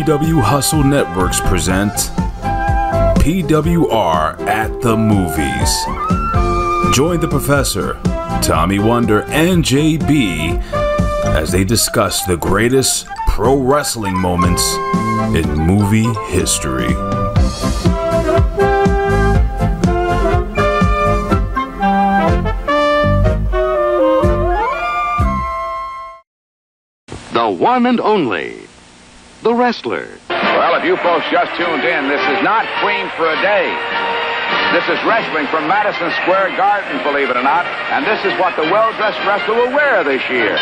PW Hustle Networks present PWR at the Movies. Join the professor, Tommy Wonder, and JB as they discuss the greatest pro wrestling moments in movie history. The one and only, the wrestler. Well, if you folks just tuned in, this is not Queen for a Day. This is wrestling from Madison Square Garden, believe it or not, and this is what the well-dressed wrestler will wear this year.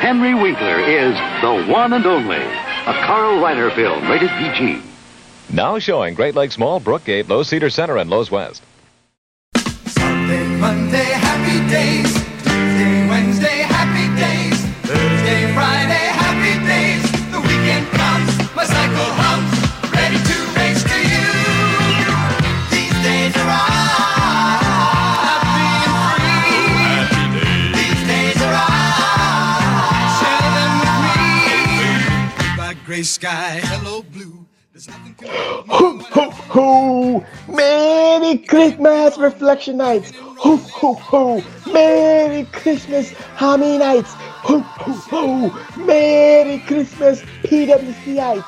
Henry Winkler is the one and only, a Carl Reiner film rated PG. Now showing Great Lakes Mall, Brookgate, Low Cedar Center, and Lowe's West. Sunday, Monday, happy days. Gray sky, hello, blue. There's nothing Ho, ho, ho! Merry Christmas, Reflectionites! Ho, ho, ho! Merry Christmas, Hammy Nights! Ho, ho, ho! Merry Christmas, PWCites!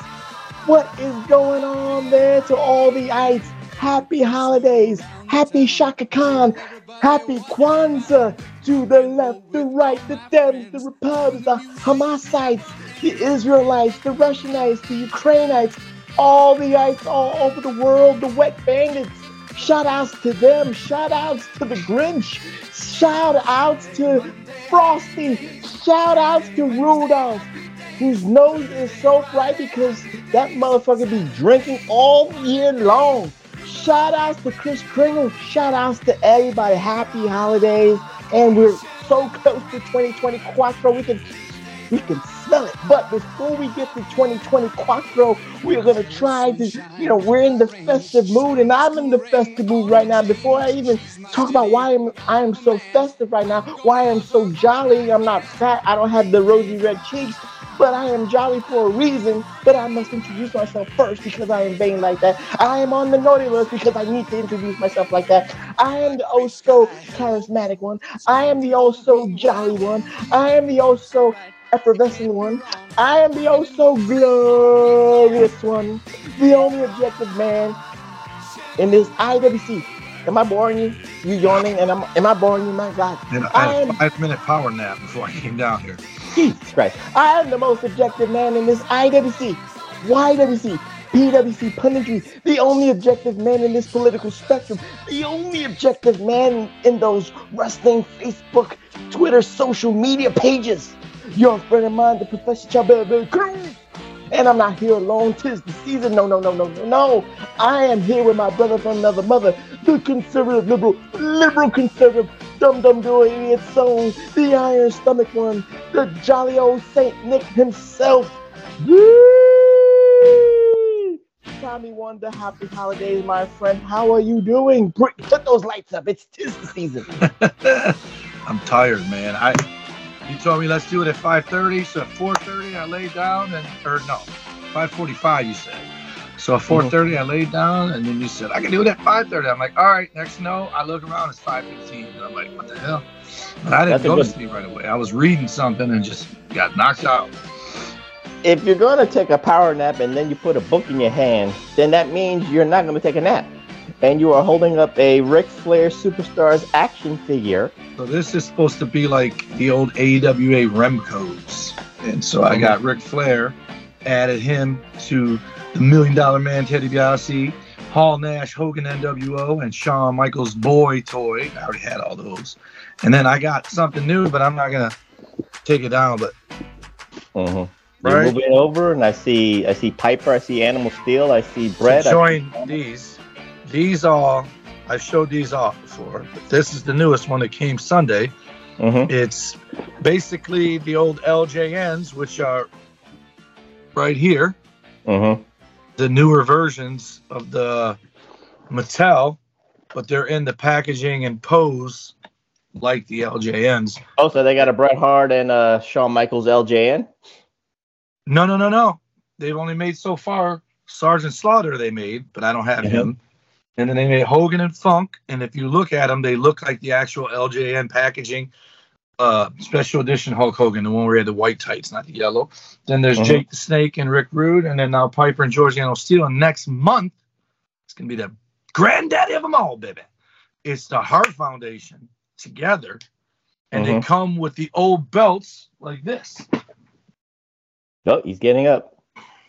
What is going on there to all the ites? Happy holidays! Happy Shaka Khan! Happy Kwanzaa! To the left, the right, the Dems, the Repubs, the Hamasites, the Israelites, the Russianites, the Ukrainites, all the ites all over the world, the wet bandits. Shout outs to them, shout outs to the Grinch, shout outs to Frosty, shout outs to Rudolph, whose nose is so bright because that motherfucker be drinking all year long. Shout outs to Kris Kringle, shout outs to everybody. Happy holidays, and we're so close to 2020 Quattro. We can we can smell it. But before we get to 2020 Quattro, we're gonna try to, you know, we're in the festive mood, and I'm in the festive mood right now. Before I even talk about why I'm I'm so festive right now, why I'm so jolly, I'm not fat, I don't have the rosy red cheeks. But I am jolly for a reason. But I must introduce myself first because I am vain like that. I am on the naughty list because I need to introduce myself like that. I am the oh so charismatic one. I am the oh so jolly one. I am the oh so effervescent one. I am the oh so glorious one, the only objective man in this IWC. Am I boring you? You yawning, and I'm, am I boring you? My God, And I I had a five minute power nap before I came down here. Jesus Christ. I am the most objective man in this IWC, YWC, PWC punditry, the only objective man in this political spectrum, the only objective man in those wrestling Facebook, Twitter, social media pages. Your friend of mine, the Professor Chabelle Cruz. And I'm not here alone. Tis the season. No, no, no, no, no, no. I am here with my brother from another mother, the conservative liberal, liberal conservative, dum dum do idiot song, the iron stomach one, the jolly old Saint Nick himself. Yee! Tommy Wonder, happy holidays, my friend. How are you doing? Put those lights up. It's tis the season. I'm tired, man. I you told me let's do it at 5:30, so at 4:30 I laid down and or no, 5:45 you said. So at mm-hmm. 4:30 I laid down and then you said I can do it at 5:30. I'm like, all right. Next no, I look around, it's 5:15, and I'm like, what the hell? But I didn't go to sleep right away. I was reading something and just got knocked out. if you're going to take a power nap and then you put a book in your hand, then that means you're not going to take a nap. And you are holding up a Ric Flair Superstars action figure. So this is supposed to be like the old AWA Remcos. And so I got Ric Flair, added him to the Million Dollar Man Teddy DiBiase, Hall Nash, Hogan NWO, and Shawn Michaels Boy Toy. I already had all those. And then I got something new, but I'm not gonna take it down. But Mm-hmm. Right. You're moving over, and I see, I see Piper, I see Animal Steele, I see Bret. I- showing these, these all I've showed these off before, but this is the newest one that came Sunday. Mhm. It's basically the old LJNs, which are right here. Mhm. the newer versions of the Mattel, but they're in the packaging and pose like the LJNs. Oh, so they got a Bret Hart and uh, Shawn Michaels LJN. No, no, no, no. They've only made so far Sergeant Slaughter. They made, but I don't have Mhm. him. And then they made Hogan and Funk. And if you look at them, they look like the actual LJN packaging. Uh, special edition Hulk Hogan, the one where he had the white tights, not the yellow. Then there's Mhm. Jake the Snake and Rick Rude, and then now Piper and Georgiano Steele. And next month, it's gonna be the granddaddy of them all, baby. It's the Hart Foundation together, and they Mhm. come with the old belts like this. Oh, he's getting up.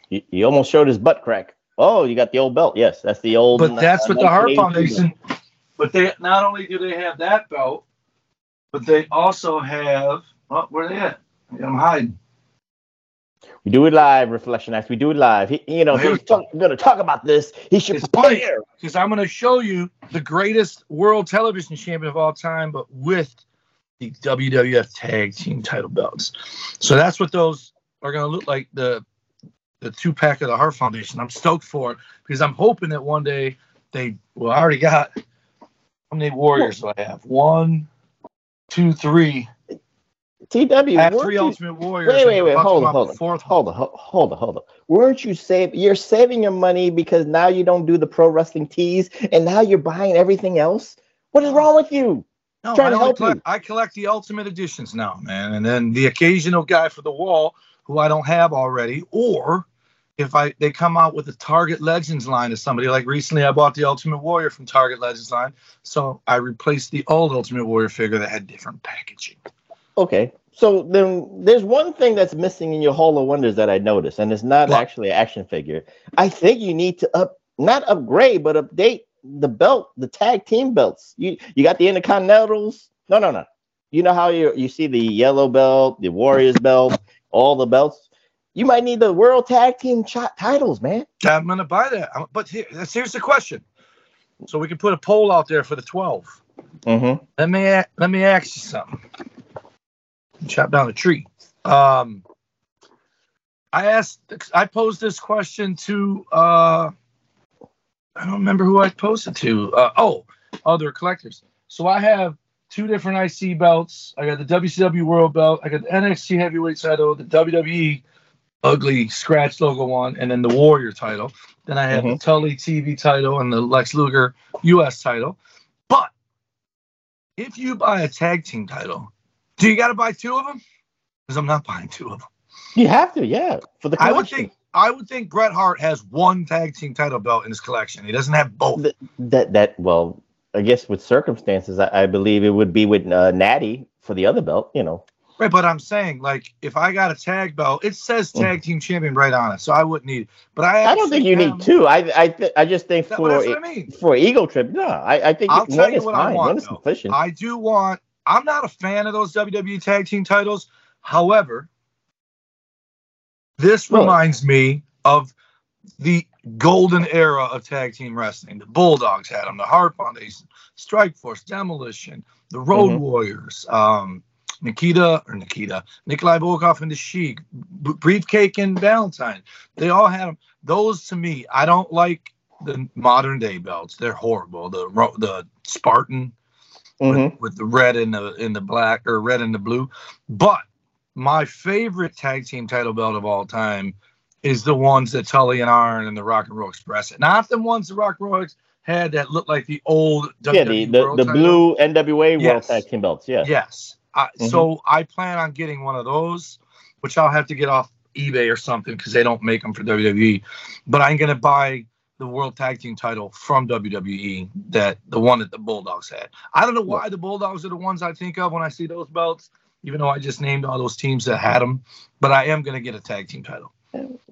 He, he almost showed his butt crack. Oh, you got the old belt. Yes, that's the old. But that's uh, what the Hart 1982 Foundation. But they not only do they have that belt, but they also have. Oh, where they at? I'm hiding. We do it live, Reflection Acts. We do it live. He, you know, Here he's talk, going to talk about this. He should It's funny. prepare. Because I'm going to show you the greatest world television champion of all time, but with the WWF Tag Team title belts. So that's what those are going to look like. The the two pack of the Hart Foundation. I'm stoked for it because I'm hoping that one day they. Well, I already got. How many Warriors do I have? One, two, three. TW, I have three you- Ultimate Warriors. Wait, wait, wait. Hold on, hold on. Fourth Hold on, hold on, hold on. Weren't you save? You're saving your money because now you don't do the pro wrestling tees, and now you're buying everything else. What is wrong with you? No, Trying I, to help collect, you. I collect the ultimate editions now, man, and then the occasional guy for the wall who I don't have already, or if I they come out with a Target Legends line of somebody like recently I bought the Ultimate Warrior from Target Legends line, so I replaced the old Ultimate Warrior figure that had different packaging. Okay, so then there's one thing that's missing in your Hall of Wonders that I noticed, and it's not What? actually an action figure. I think you need to up, not upgrade, but update the belt, the tag team belts. You you got the Intercontinentals. No, no, no. You know how you you see the yellow belt, the Warriors belt, all the belts. You might need the World Tag Team ch- titles, man. I'm gonna buy that, I'm- but here, here's the question, so we can put a poll out there for the 12. Mm-hmm. Let me let me ask you something. Chop down a tree. Um, I asked. I posed this question to. Uh, I don't remember who I posted to. Uh, oh, other collectors. So I have two different IC belts. I got the WCW World Belt. I got the NXT Heavyweight title, the WWE ugly scratch logo one, and then the Warrior title. Then I have the Tully TV title and the Lex Luger US title. But if you buy a tag team title, do you got to buy two of them? Because I'm not buying two of them. You have to, yeah, for the I would think I would think Bret Hart has one tag team title belt in his collection. He doesn't have both. Th- that that well, I guess with circumstances, I, I believe it would be with uh, Nattie for the other belt. You know, Right, but I'm saying like if I got a tag belt, it says tag team champion right on it, so I wouldn't need. It. But I. I don't think you need two. I I th- I just think That- for what I mean. for ego trip, no, I, I think I'll tell you is what I fine. want, One is sufficient. I do want. I'm not a fan of those WWE tag team titles. However, this Well- reminds me of the golden era of tag team wrestling. The Bulldogs had them, the Hart Foundation, Strike Force, Demolition, the Road Mhm. Warriors, um, Nikita or Nikita, Nikolai Volkov and the Sheik, Beefcake and Valentine. They all had them. Those to me, I don't like the modern day belts. They're horrible. The the Spartan Mhm. with, with the red and the in the black or red and the blue. But my favorite tag team title belt of all time is the ones that Tully and Arn and the Rock and Roll Express had. Not the ones the Rock and Roll Ex- had that looked like the old yeah, the WWE the, World the blue NWA World Yes. Tag Team belts. Yeah. Yes. I, Mhm. So I plan on getting one of those, which I'll have to get off eBay or something because they don't make them for WWE. But I'm gonna buy the World Tag Team title from WWE, that the one that the Bulldogs had. I don't know why the Bulldogs are the ones I think of when I see those belts, even though I just named all those teams that had them. But I am gonna get a tag team title.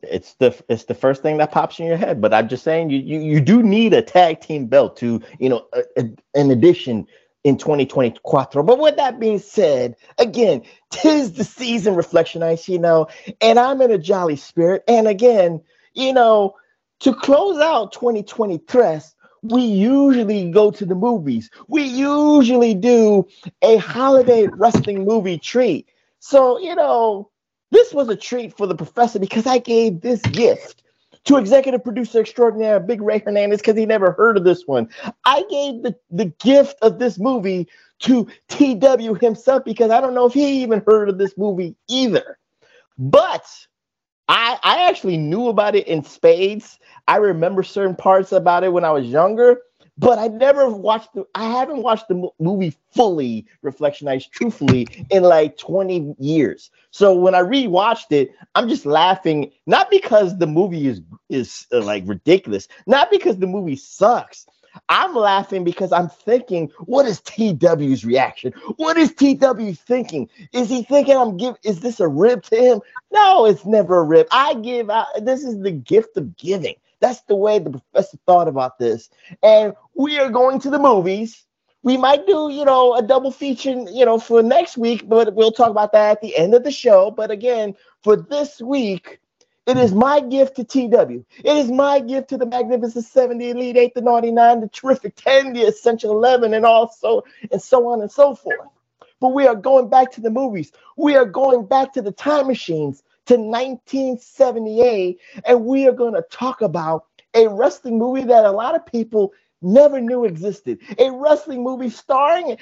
It's the it's the first thing that pops in your head. But I'm just saying, you you, you do need a tag team belt to you know, uh, uh, in addition in 2024. But with that being said, again, tis the season reflection I you know, and I'm in a jolly spirit. And again, you know, to close out 2023, we usually go to the movies. We usually do a holiday wrestling movie treat. So, you know, this was a treat for the professor because I gave this gift to executive producer extraordinaire Big Ray Hernandez because he never heard of this one. I gave the, the gift of this movie to TW himself because I don't know if he even heard of this movie either. But I I actually knew about it in spades. I remember certain parts about it when I was younger, but I never watched the I haven't watched the movie fully, Reflectionites, truthfully, in like 20 years. So when I rewatched it, I'm just laughing, not because the movie is is uh, like ridiculous, not because the movie sucks. I'm laughing because I'm thinking, what is TW's reaction? What is TW thinking? Is he thinking I'm give? Is this a rib to him? No, it's never a rib. I give out. This is the gift of giving. That's the way the professor thought about this. And we are going to the movies. We might do, you know, a double feature, you know, for next week, but we'll talk about that at the end of the show. But again, for this week, it is my gift to TW. It is my gift to the Magnificent 70, Elite 8, the 99, the Terrific 10, the Essential 11, and also, and so on and so forth. But we are going back to the movies. We are going back to the time machines to 1978, and we are going to talk about a wrestling movie that a lot of people never knew existed. A wrestling movie starring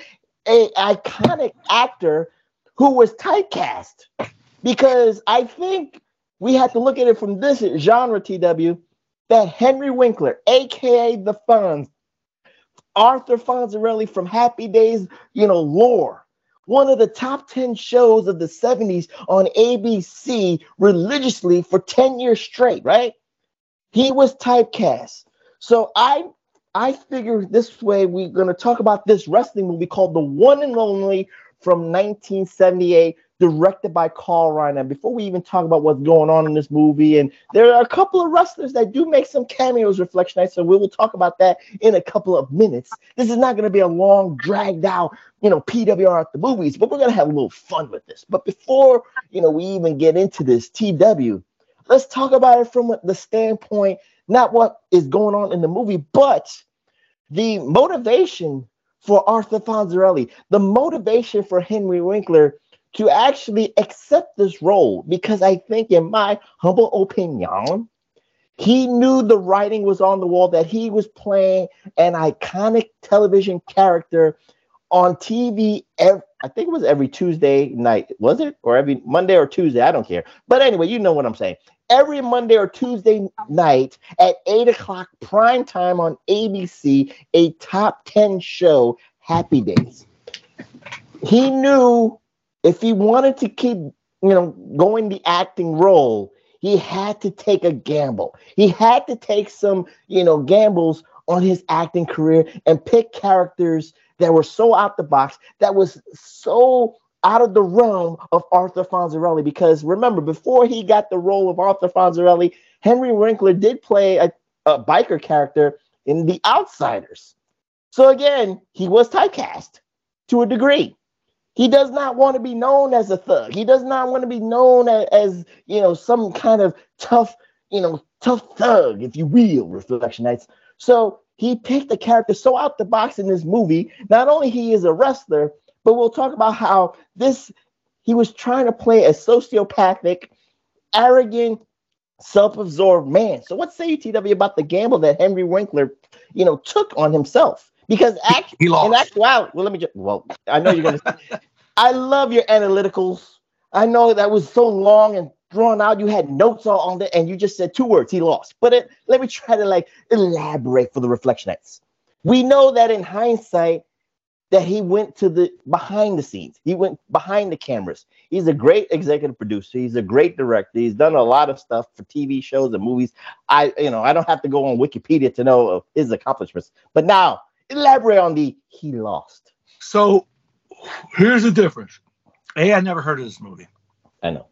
a iconic actor who was typecast. Because I think we have to look at it from this genre, TW, that Henry Winkler, aka the Fonz, Arthur Fonzarelli from Happy Days, you know, lore, one of the top 10 shows of the 70s on ABC religiously for 10 years straight, right? He was typecast. So I I figure this way we're going to talk about this wrestling movie called The One and Only from 1978 directed by Carl Reiner. Before we even talk about what's going on in this movie, and there are a couple of wrestlers that do make some cameos reflection night, so we will talk about that in a couple of minutes. This is not going to be a long, dragged out, you know, PWR at the movies, but we're going to have a little fun with this. But before, you know, we even get into this TW, let's talk about it from the standpoint, not what is going on in the movie, but the motivation for Arthur Fonzarelli, the motivation for Henry Winkler to actually accept this role because I think, in my humble opinion, he knew the writing was on the wall that he was playing an iconic television character on TV. Every, I think it was every Tuesday night, was it? Or every Monday or Tuesday? I don't care. But anyway, you know what I'm saying. Every Monday or Tuesday night at 8 o'clock prime time on ABC, a top 10 show, Happy Days. He knew if he wanted to keep, you know, going the acting role, he had to take a gamble. He had to take some, you know, gambles on his acting career and pick characters that were so out the box, that was so out of the realm of Arthur Fonzarelli. Because remember, before he got the role of Arthur Fonzarelli, Henry Winkler did play a, a biker character in The Outsiders. So again, he was typecast to a degree. He does not want to be known as a thug. He does not want to be known as, as you know some kind of tough, you know, tough thug, if you will, Reflectionites. So he picked a character so out the box in this movie. Not only he is a wrestler, but we'll talk about how this he was trying to play a sociopathic, arrogant, self-absorbed man. So what say you, TW, about the gamble that Henry Winkler, you know, took on himself? Because act- He lost. in actuality, well, let me just well, I know you're gonna I love your analyticals. I know that was so long and drawn out. You had notes all on it, and you just said two words. He lost. But it, let me try to like elaborate for the reflectionites. We know that in hindsight, that he went to the behind the scenes. He went behind the cameras. He's a great executive producer. He's a great director. He's done a lot of stuff for TV shows and movies. I, you know, I don't have to go on Wikipedia to know of his accomplishments. But now, elaborate on the he lost. So here's the difference. A, I never heard of this movie. I know.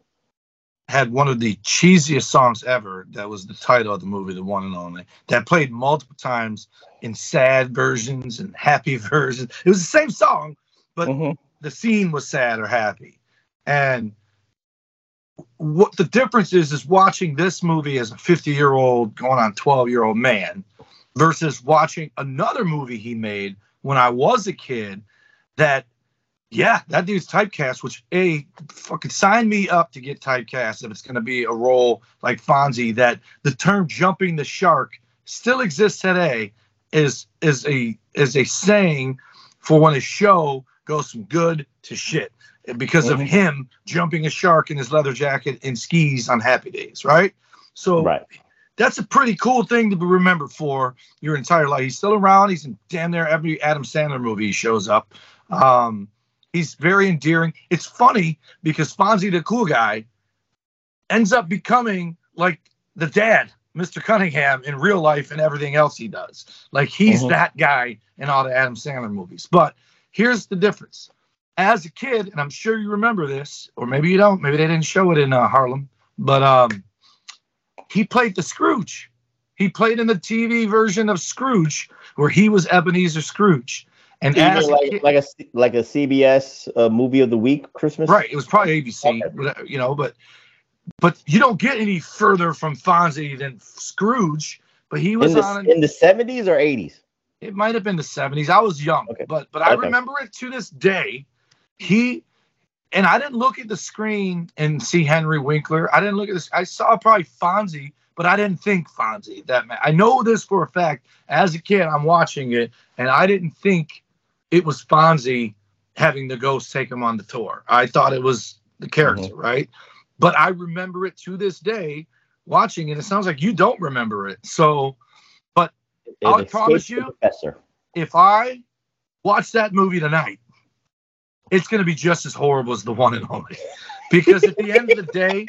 Had one of the cheesiest songs ever. That was the title of the movie, the one and only. That played multiple times in sad versions and happy versions. It was the same song, but Mhm. the scene was sad or happy. And what the difference is is watching this movie as a 50 year old going on 12 year old man versus watching another movie he made when I was a kid that Yeah, that dude's typecast, which a fucking sign me up to get typecast if it's going to be a role like Fonzie. That the term "jumping the shark" still exists today is is a is a saying for when a show goes from good to shit because of Mhm. him jumping a shark in his leather jacket and skis on Happy Days, right? So Right. That's a pretty cool thing to be remembered for your entire life. He's still around. He's in damn near every Adam Sandler movie he shows up. Um, he's very endearing. It's funny because Fonzie, the cool guy, ends up becoming like the dad, Mr. Cunningham, in real life and everything else he does. Like he's Mhm. that guy in all the Adam Sandler movies. But here's the difference. As a kid, and I'm sure you remember this, or maybe you don't, maybe they didn't show it in uh, Harlem, but um, he played the Scrooge. He played in the TV version of Scrooge, where he was Ebenezer Scrooge. And as like kid, like a like a CBS uh, movie of the week Christmas? right, it was probably ABC, Okay. you know, but but you don't get any further from Fonzie than Scrooge. But he was In on. the in the seventies or eighties? it might have been the 70s. I was young, Okay. but but I remember it to this day. He and I didn't look at the screen and see Henry Winkler. I didn't look at this. I saw probably Fonzie, but I didn't think Fonzie. That man. I know this for a fact. As a kid, I'm watching it, and I didn't think it was Fonzie having the ghost take him on the tour. I thought it was the character, mm-hmm. right? But I remember it to this day watching it. It sounds like you don't remember it. So It I promise you- Professor. if I watch that movie tonight, it's going to be just as horrible as the one and only. Because at the end of the day,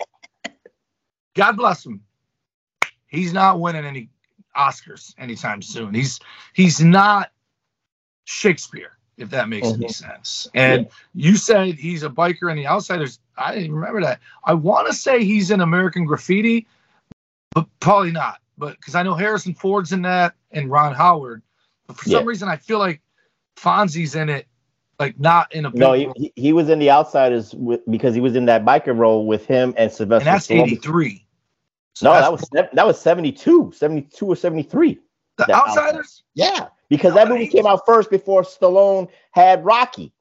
God bless him, he's not winning any Oscars anytime soon. He's he's not Shakespeare, if that makes any mhm. sense. And you said he's a biker in The Outsiders. I didn't remember that. I want to say he's in American Graffiti, but probably not. But because I know Harrison Ford's in that and Ron Howard, but for some reason I feel like Fonzie's in it, like not in a No, he, he, was in the Outsiders with, because he was in that biker role with him and Sylvester. and that's 83. So No, that was that was 72, 72 or 73. the the Outsiders. Yeah, because that movie came out first before Stallone had Rocky.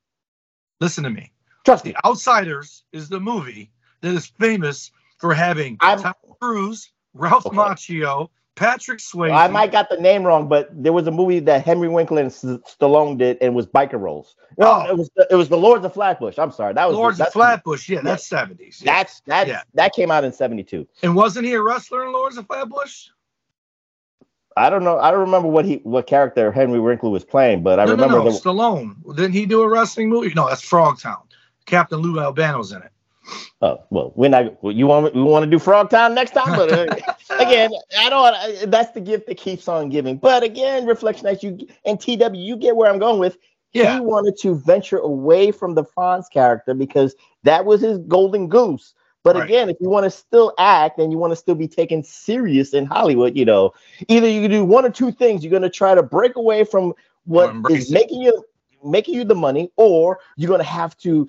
Listen to me. Trust me. The Outsiders is the movie that is famous for having I'm- Tom Cruise, Ralph Okay. Macchio, Patrick Swayze. I might got the name wrong, but there was a movie that Henry Winkler and S- Stallone did, and it was biker roles. No, Oh. it was the, it was the Lords of Flatbush. I'm sorry, that was Lords of Flatbush. Yeah, that's 70s. Yeah. That's that's Yeah. that came out in 72. And wasn't he a wrestler in Lords of Flatbush? I don't know. I don't remember what he what character Henry Winkler was playing, but I no, remember no, no. the, Stallone. Didn't he do a wrestling movie? No, that's Frogtown. Captain Lou Albano's in it. Oh well, we're not. well, You want we want to do Frogtown next time, but uh, again, I don't. I- That's the gift that keeps on giving. But again, reflection that you and TW, you get where I'm going with. Yeah. He wanted to venture away from the Fonz character because that was his golden goose. But Right. again, if you want to still act and you want to still be taken serious in Hollywood, you know, either you can do one or two things. You're going to try to break away from what is making you making you the money, or you're going to have to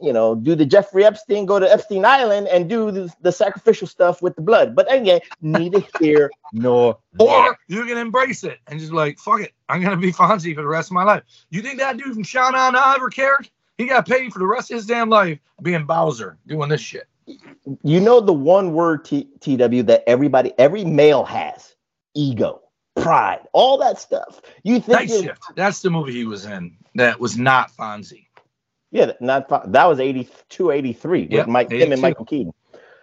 you know, do the Jeffrey Epstein, go to Epstein Island and do the, the sacrificial stuff with the blood. But again, neither here nor there. Or you can embrace it and just like, fuck it. I'm going to be Fonzie for the rest of my life. You think that dude from Sha Na Na ever cared? He got paid for the rest of his damn life being Bowzer doing this shit. You know the one word T- TW that everybody, every male has ego, pride, all that stuff. You think Night Shift. That's the movie he was in that was not Fonzie. Yeah, not fi- that was 82, 83 with Yep, Mike, him 82. and Michael Keaton.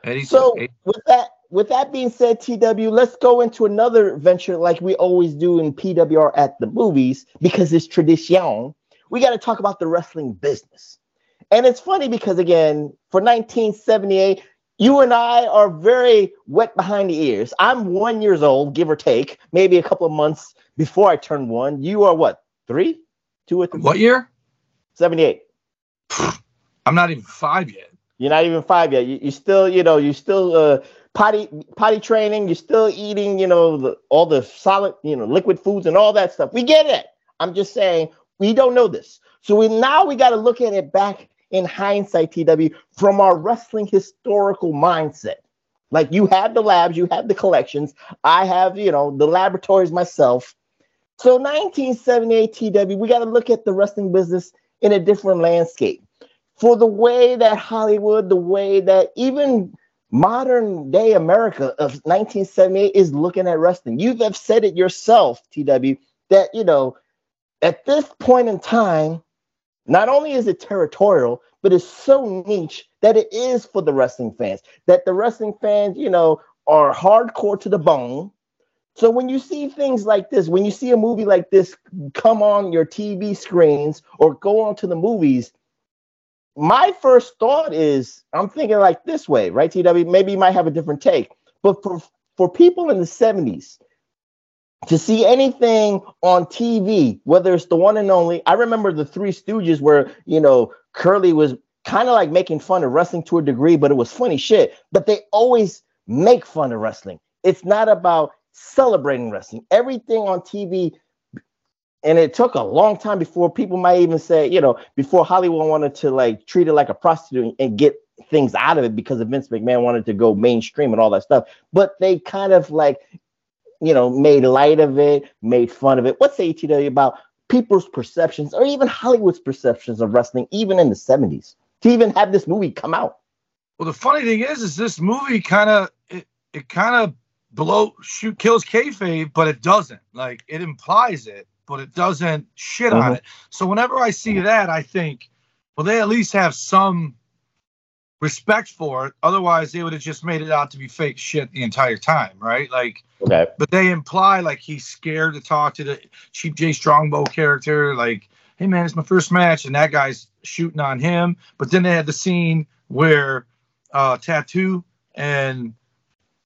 Eddie So Eddie- with that with that being said, TW, let's go into another venture like we always do in PWR at the movies because it's tradition. We got to talk about the wrestling business. And it's funny because again, for 1978, you and I are very wet behind the ears. I'm one years old, give or take, maybe a couple of months before I turn one. You are what, three, two or three? what year? 78. I'm not even five yet. You're not even five yet. You, you still, you know, you still uh, potty potty training. You're still eating, you know, the, all the solid, you know, liquid foods and all that stuff. We get it. I'm just saying we don't know this. So we now we got to look at it back in hindsight, TW, from our wrestling historical mindset. Like you have the labs, you have the collections. I have, you know, the laboratories myself. So 1978 TW, we got to look at the wrestling business in a different landscape. For the way that Hollywood, the way that even modern day America of 1978 is looking at wrestling. You have said it yourself, TW, that you know, at this point in time, not only is it territorial, but it's so niche that it is for the wrestling fans. That the wrestling fans, you know, are hardcore to the bone. So when you see things like this, when you see a movie like this come on your TV screens or go on to the movies, my first thought is I'm thinking like this way, right? TW, maybe you might have a different take, but for for people in the 70s to see anything on TV, whether it's the one and only, I remember the Three Stooges where you know Curly was kind of like making fun of wrestling to a degree, but it was funny shit. But they always make fun of wrestling. It's not about celebrating wrestling. Everything on TV and it took a long time before people might even say, you know, before Hollywood wanted to like treat it like a prostitute and get things out of it because of Vince McMahon wanted to go mainstream and all that stuff. But they kind of like, you know, made light of it, made fun of it. What's ATW about people's perceptions or even Hollywood's perceptions of wrestling, even in the 70s, to even have this movie come out? Well, the funny thing is, is this movie kind of it, it kind of blow shoot kills kayfabe, but it doesn't. Like it implies it but it doesn't shit mm-hmm. on it. So whenever I see that, I think, well, they at least have some respect for it. Otherwise, they would have just made it out to be fake shit the entire time, right? Like, okay. but they imply like he's scared to talk to the Chief Jay Strongbow character, like, hey man, it's my first match, and that guy's shooting on him. But then they had the scene where uh, Tattoo and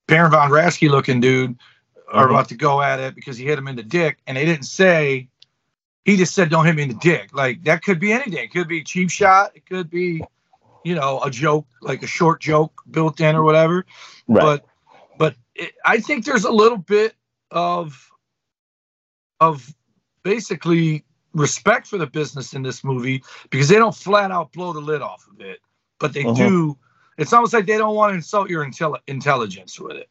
Baron von Raschke looking dude are mm-hmm. about to go at it because he hit him in the dick, and they didn't say. He just said, "Don't hit me in the dick." Like that could be anything. It could be cheap shot. It could be, you know, a joke, like a short joke built in or whatever. Right. But, but it, I think there's a little bit of, of basically respect for the business in this movie because they don't flat out blow the lid off of it, but they uh-huh. do. It's almost like they don't want to insult your intel- intelligence with it.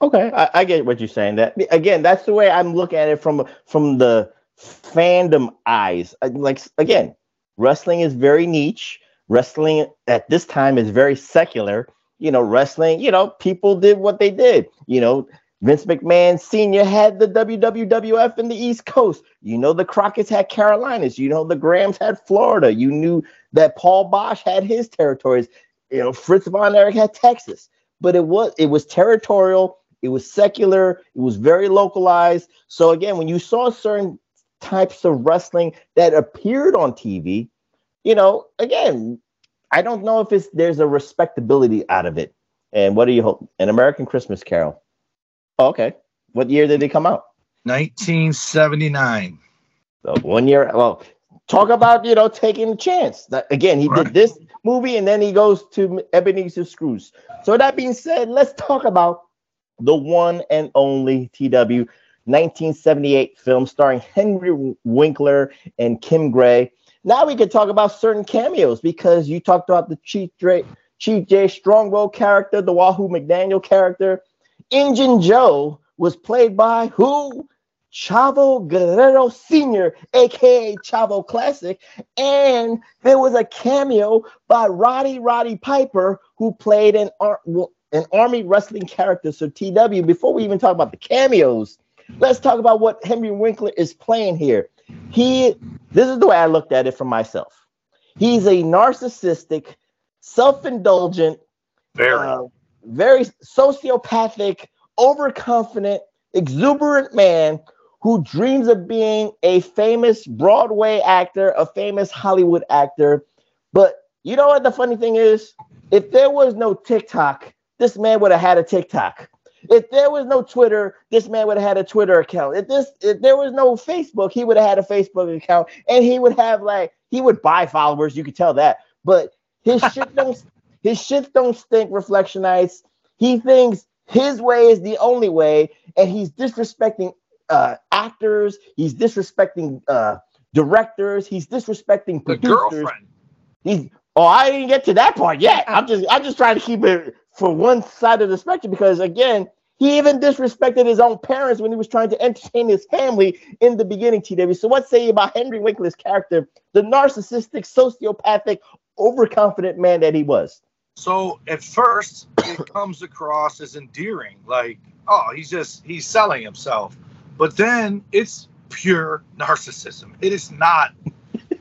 Okay, I, I, get what you're saying. That again, that's the way I'm looking at it from from the fandom eyes. Uh, like again, wrestling is very niche. Wrestling at this time is very secular. You know, wrestling. You know, people did what they did. You know, Vince McMahon Sr. had the WWF in the East Coast. You know, the Crockett's had Carolinas. You know, the Grahams had Florida. You knew that Paul Boesch had his territories. You know, Fritz von Erich had Texas but it was it was territorial, it was secular, it was very localized. So again, when you saw certain types of wrestling that appeared on TV, you know, again, I don't know if it's there's a respectability out of it. And what do you hope? An American Christmas Carol. Oh, okay. What year did they come out? 1979. So one year. Well, talk about you know taking a chance. That, again, he right. did this movie and then he goes to Ebenezer Scrooge. So that being said, let's talk about the one and only TW 1978 film starring Henry Winkler and Kim Gray. Now we can talk about certain cameos because you talked about the Chief Jay, Chief Jay Strongbow character, the Wahoo McDaniel character. Injun Joe was played by who? Chavo Guerrero Sr., aka Chavo Classic, and there was a cameo by Roddy Roddy Piper, who played an, an Army wrestling character. So, TW, before we even talk about the cameos, let's talk about what Henry Winkler is playing here. He, this is the way I looked at it for myself. He's a narcissistic, self-indulgent, very, uh, very sociopathic, overconfident, exuberant man who dreams of being a famous Broadway actor, a famous Hollywood actor. But you know what the funny thing is? If there was no TikTok, this man would have had a TikTok. If there was no Twitter, this man would have had a Twitter account. If this if there was no Facebook, he would have had a Facebook account and he would have like he would buy followers, you could tell that. But his shit don't his shit don't stink reflectionites. He thinks his way is the only way and he's disrespecting uh, actors. He's disrespecting uh, directors. He's disrespecting producers. The girlfriend. He's oh, I didn't get to that part yet. I'm just I'm just trying to keep it for one side of the spectrum because again, He even disrespected his own parents when he was trying to entertain his family in the beginning, TW. So, what say you about Henry Winkler's character, the narcissistic, sociopathic, overconfident man that he was? So at first, it comes across as endearing, like, oh, he's just he's selling himself. But then it's pure narcissism. It is not.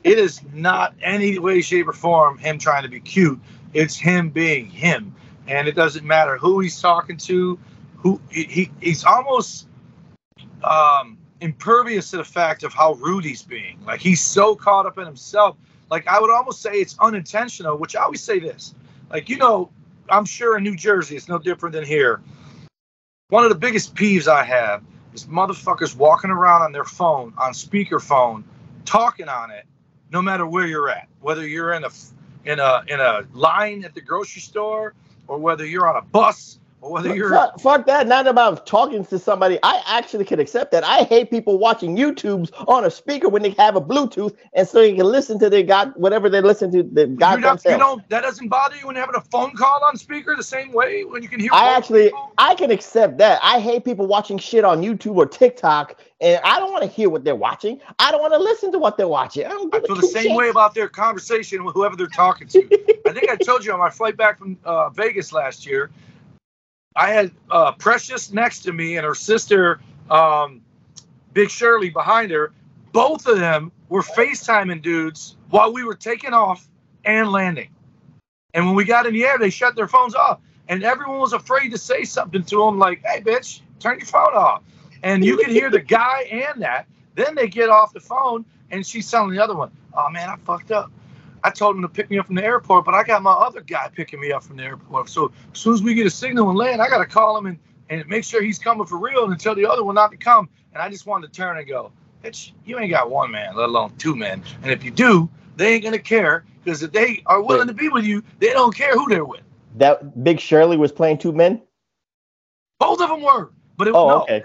it is not any way, shape, or form him trying to be cute. It's him being him, and it doesn't matter who he's talking to. Who he, he he's almost um, impervious to the fact of how rude he's being. Like he's so caught up in himself. Like I would almost say it's unintentional. Which I always say this. Like you know, I'm sure in New Jersey it's no different than here. One of the biggest peeves I have is motherfuckers walking around on their phone on speakerphone, talking on it, no matter where you're at. Whether you're in a in a in a line at the grocery store, or whether you're on a bus, whether you're fuck, fuck that. Not about talking to somebody. I actually can accept that. I hate people watching YouTubes on a speaker when they have a Bluetooth, and so you can listen to their god whatever they listen to. The you don't, you self. don't that doesn't bother you when you're having a phone call on speaker the same way when you can hear. I actually people? I can accept that. I hate people watching shit on YouTube or TikTok, and I don't want to hear what they're watching. I don't want to listen to what they're watching. I don't I feel the same shits. way about their conversation with whoever they're talking to. I think I told you on my flight back from uh, Vegas last year, I had uh, Precious next to me and her sister, um, Big Shirley, behind her. Both of them were FaceTiming dudes while we were taking off and landing. And when we got in the air, they shut their phones off. And everyone was afraid to say something to them like, hey, bitch, turn your phone off. And you could hear the guy and that. Then they get off the phone and she's telling the other one, oh, man, I fucked up. I told him to pick me up from the airport, but I got my other guy picking me up from the airport. So as soon as we get a signal and land, I got to call him and, and make sure he's coming for real and tell the other one not to come. And I just wanted to turn and go, bitch, you ain't got one man, let alone two men. And if you do, they ain't going to care because if they are willing to be with you, they don't care who they're with. That Big Shirley was playing two men. Both of them were. But it, Oh, no, okay.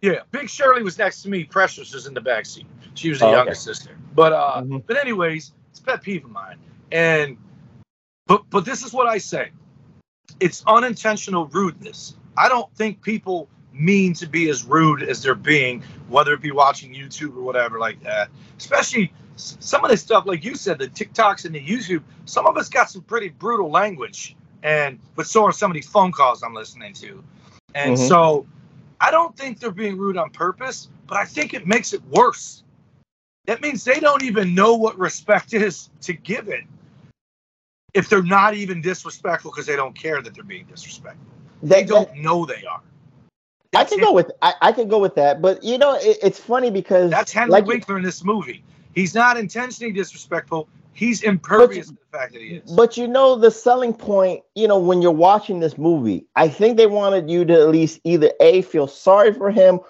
Yeah, Big Shirley was next to me. Precious was in the back seat. She was the Oh, okay. younger sister. But uh, Mhm. but anyways, it's a pet peeve of mine. And but but this is what I say. It's unintentional rudeness. I don't think people mean to be as rude as they're being, whether it be watching YouTube or whatever like that. Especially some of this stuff, like you said, the TikToks and the YouTube. Some of us got some pretty brutal language, and but so are some of these phone calls I'm listening to. And Mhm. so I don't think they're being rude on purpose, but I think it makes it worse. That means they don't even know what respect is to give it if they're not even disrespectful because they don't care that they're being disrespectful. They That, don't know they are. I can go with I, I can go with that, but you know it, it's funny because That's Henry like Winkler in this movie. He's not intentionally disrespectful. He's impervious to the fact that he is. But you know the selling point, you know, when you're watching this movie, I think they wanted you to at least either a feel sorry for him,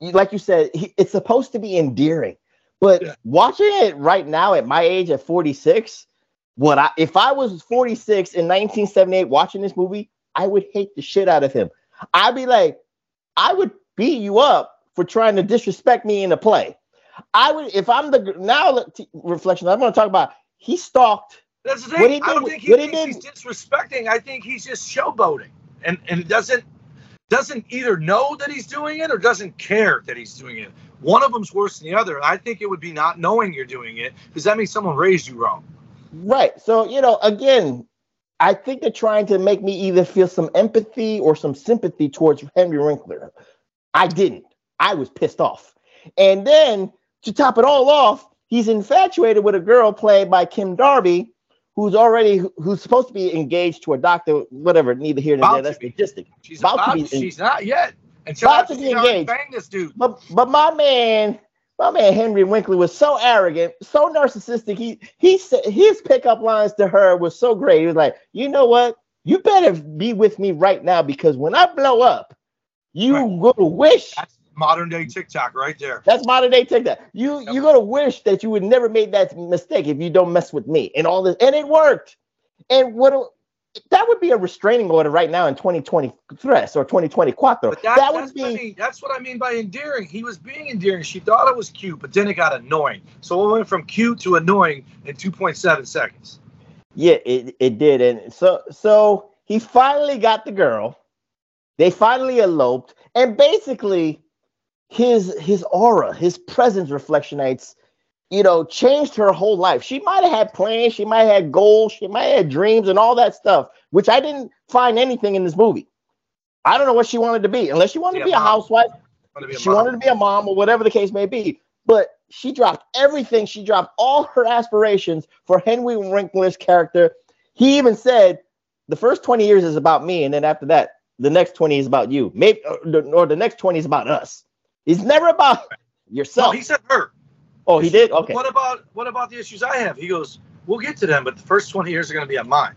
like you said, he, it's supposed to be endearing. But Yeah. watching it right now at my age at 46, what I if I was 46 in 1978 watching this movie, I would hate the shit out of him. I'd be like, I would beat you up for trying to disrespect me in a play. I would if I'm the now reflection. I'm going to talk about he stalked That's the What thing. he I don't did- think he what he thinks he's disrespecting. I think he's just showboating, and and doesn't doesn't either know that he's doing it or doesn't care that he's doing it. One of them's worse than the other. I think it would be not knowing you're doing it because that means someone raised you wrong. Right. So, you know, again, I think they're trying to make me either feel some empathy or some sympathy towards Henry Winkler. I didn't. I was pissed off. And then to top it all off, he's infatuated with a girl played by Kim Darby, who's already who's supposed to be engaged to a doctor, whatever, neither here nor there. That's logistic. She's About to be- she's not yet. Until About after to be she's engaged. banged this dude. But but my man, my man Henry Winkler was so arrogant, so narcissistic. He he said his pickup lines to her was so great. He was like, you know what? You better be with me right now because when I blow up, you Right. gonna wish. That's modern day TikTok right there. That's modern day TikTok. You you're gonna wish that you would never made that mistake if you don't mess with me and all this. And it worked. And what that would be a restraining order right now in 2020 threats or 2020 quattro. That, that that's, would what I be mean, that's what I mean by endearing. He was being endearing. She thought it was cute, but then it got annoying. So it went from cute to annoying in 2.7 seconds. Yeah, it, it did. And so so he finally got the girl. They finally eloped, and basically, his his aura, his presence, reflectionites, you know, changed her whole life. She might have had plans, she might have had goals, she might have had dreams, and all that stuff, which I didn't find anything in this movie. I don't know what she wanted to be, unless she wanted Yeah, to be a housewife. Want to be a She mom. wanted to be a mom or whatever the case may be. But she dropped everything. She dropped all her aspirations for Henry Winkler's character. He even said, "The first twenty years is about me, and then after that, the next twenty is about you. Maybe, or the next twenty is about us. It's never about yourself. No, yourself." he said her. oh, he did. Okay, What about what about the issues I have? He goes, "We'll get to them, but the first 20 years are going to be on mine."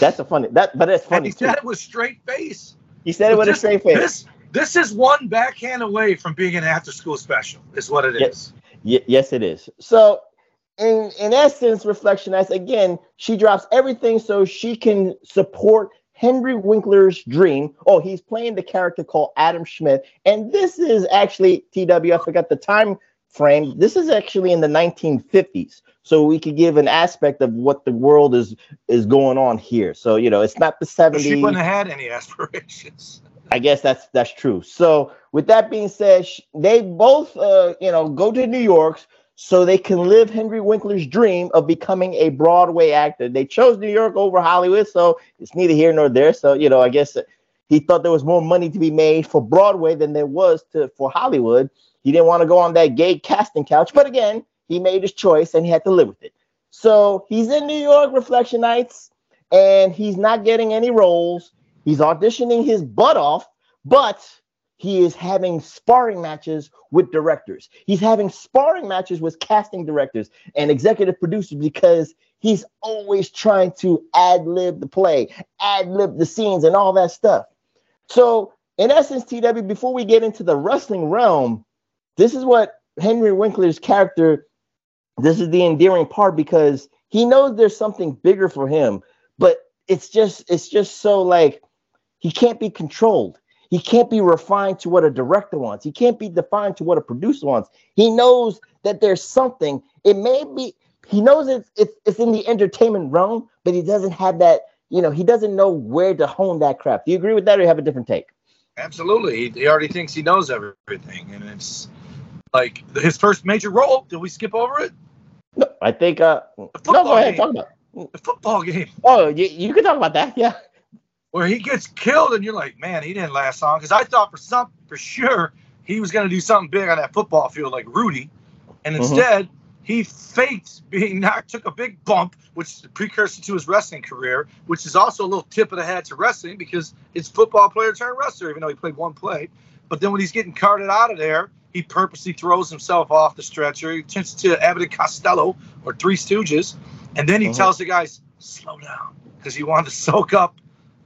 that's a funny. That, but that's And funny he too. said it with straight face. He said it with a This- straight face. This this is one backhand away from being an after school special. Is what it is. Yes. Y- yes, it is. So, in in essence, reflection as again, she drops everything so she can support Henry Winkler's dream. Oh, he's playing the character called Adam Schmidt, and this is actually TW. I forgot the time frame. This is actually in the 1950s, so we could give an aspect of what the world is is going on here. So you know, it's not the 70s. She wouldn't have had any aspirations. I guess that's that's true. So with that being said, sh- they both uh, you know go to New York so they can live Henry Winkler's dream of becoming a Broadway actor. They chose New York over Hollywood, so it's neither here nor there. So you know, I guess he thought there was more money to be made for Broadway than there was to for Hollywood. He didn't want to go on that gay casting couch, but again, he made his choice and he had to live with it. So he's in New York, Reflectionites, and he's not getting any roles. He's auditioning his butt off, but he is having sparring matches with directors. He's having sparring matches with casting directors and executive producers because he's always trying to ad lib the play, ad lib the scenes, and all that stuff. So, in essence, TW, before we get into the wrestling realm, this is what Henry Winkler's character, this is the endearing part because he knows there's something bigger for him, but it's just, it's just so like he can't be controlled. He can't be refined to what a director wants. He can't be defined to what a producer wants. He knows that there's something. It may be, he knows it's, it's, it's in the entertainment realm, but he doesn't have that, you know, he doesn't know where to hone that craft. Do you agree with that or you have a different take? Absolutely. He, he already thinks he knows everything, and it's like his first major role. Did we skip over it? No, I think, uh, no, go ahead, game. talk about it. The football game Oh, you, you can talk about that. Yeah. Where he gets killed, and you're like, man, he didn't last long. Because I thought for some for sure he was going to do something big on that football field like Rudy, and Mhm. instead he faked being knocked, took a big bump, which is the precursor to his wrestling career, which is also a little tip of the hat to wrestling because it's football player turned wrestler, even though he played one play. But then when he's getting carted out of there, he purposely throws himself off the stretcher. He turns to Abbott and Costello or Three Stooges, and then he Mhm. tells the guys, slow down, because he wanted to soak up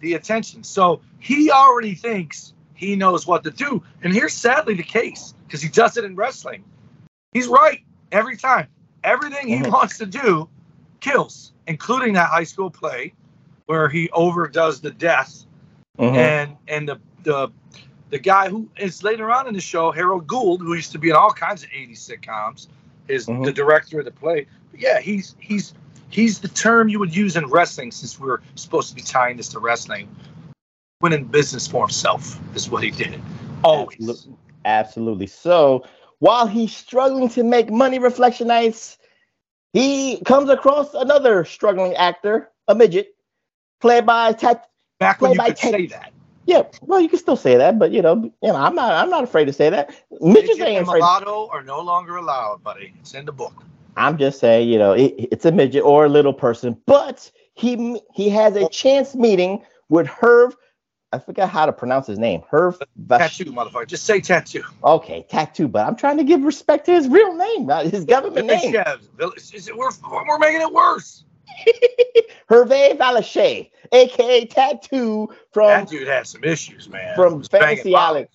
the attention. So he already thinks he knows what to do. And here's sadly the case, because he does it in wrestling. He's right every time. Everything he Mhm. wants to do kills, including that high school play where he overdoes the death Mhm. and and the the the guy who is later on in the show, Harold Gould, who used to be in all kinds of 80s sitcoms, is Mhm. the director of the play. But yeah, he's he's he's the term you would use in wrestling since we're supposed to be tying this to wrestling. Went in business for himself is what he did. Always. Absolutely. Absolutely. So while he's struggling to make money, Reflectionites, he comes across another struggling actor, a midget, played by Tat. Back when you by could tape. say that. Yeah, well, you can still say that, but you know, you know, I'm not, I'm not afraid to say that. Midgets Midget ain't and afraid. mulatto are no longer allowed, buddy. It's in the book. I'm just saying, you know, it, it's a midget or a little person, but he he has a chance meeting with Herv. I forgot how to pronounce his name. Herv. Vash- Tattoo, motherfucker. Just say tattoo. Okay, tattoo, but I'm trying to give respect to his real name, not his government name. Village- Village- is it- We're, we're making it worse. Hervé Villechaize, aka Tattoo from that dude had some issues, man. from Fantasy. Island.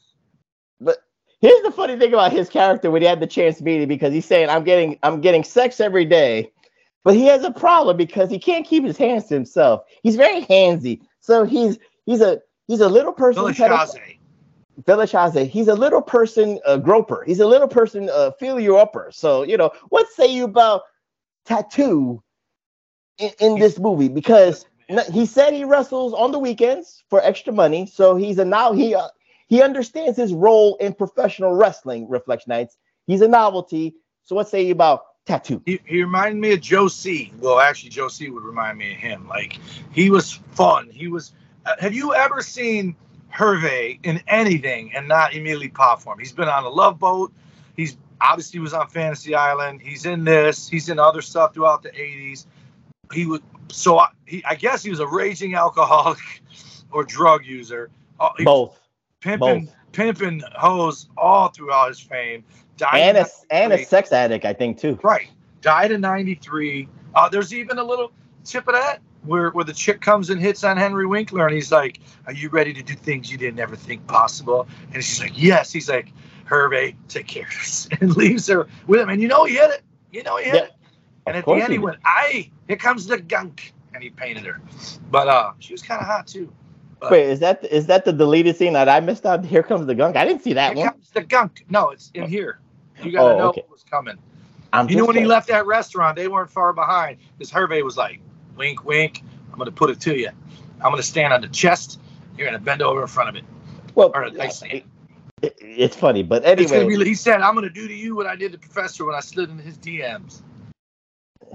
But here's the funny thing about his character when he had the chance to meet him because he's saying, I'm getting I'm getting sex every day. But he has a problem because he can't keep his hands to himself. He's very handsy. So he's he's a he's a little person. Village. Village He's a little person uh, groper. He's a little person uh, feel you upper. So you know what say you about tattoo in, in this movie because he said he wrestles on the weekends for extra money. So he's a now he uh, he understands his role in professional wrestling. Reflectionites. He's a novelty. So what say you about tattoo? He, he reminded me of Joe C. Well, actually, Joe C. would remind me of him. Like he was fun. He was. Uh, have you ever seen Hervey in anything and not immediately pop for him? He's been on a Love Boat. He's obviously was on Fantasy Island. He's in this. He's in other stuff throughout the '80s. He was So I, he, I guess he was a raging alcoholic or drug user. Uh, Both. Pimping, both. pimping hoes all throughout his fame. Died And a and a sex addict, I think too. Right. Died in 93. Uh, there's even a little tip of that where, where the chick comes and hits on Henry Winkler and he's like, Are you ready to do things you didn't ever think possible? And she's like, Yes. He's like, Hervey, take care of this. And leaves her with him. And you know he hit it. You know he hit Yeah. it. And Of at the end he he went, Aye, here comes the gunk. And he painted her. But uh she was kind of hot too. Wait, is that is that the deleted scene that I missed out? Here comes the gunk. I didn't see that Here one. comes the gunk. No, it's in oh. here. You gotta Oh, know okay. what was coming. I'm You know when he left that restaurant, they weren't far behind. Because Hervey was like, wink, wink. I'm going to put it to you. I'm going to stand on the chest. You're going to bend over in front of it. Well, Or I say it- it- it's funny, but anyway, be, he said, I'm going to do to you what I did to Professor when I slid into his DMs.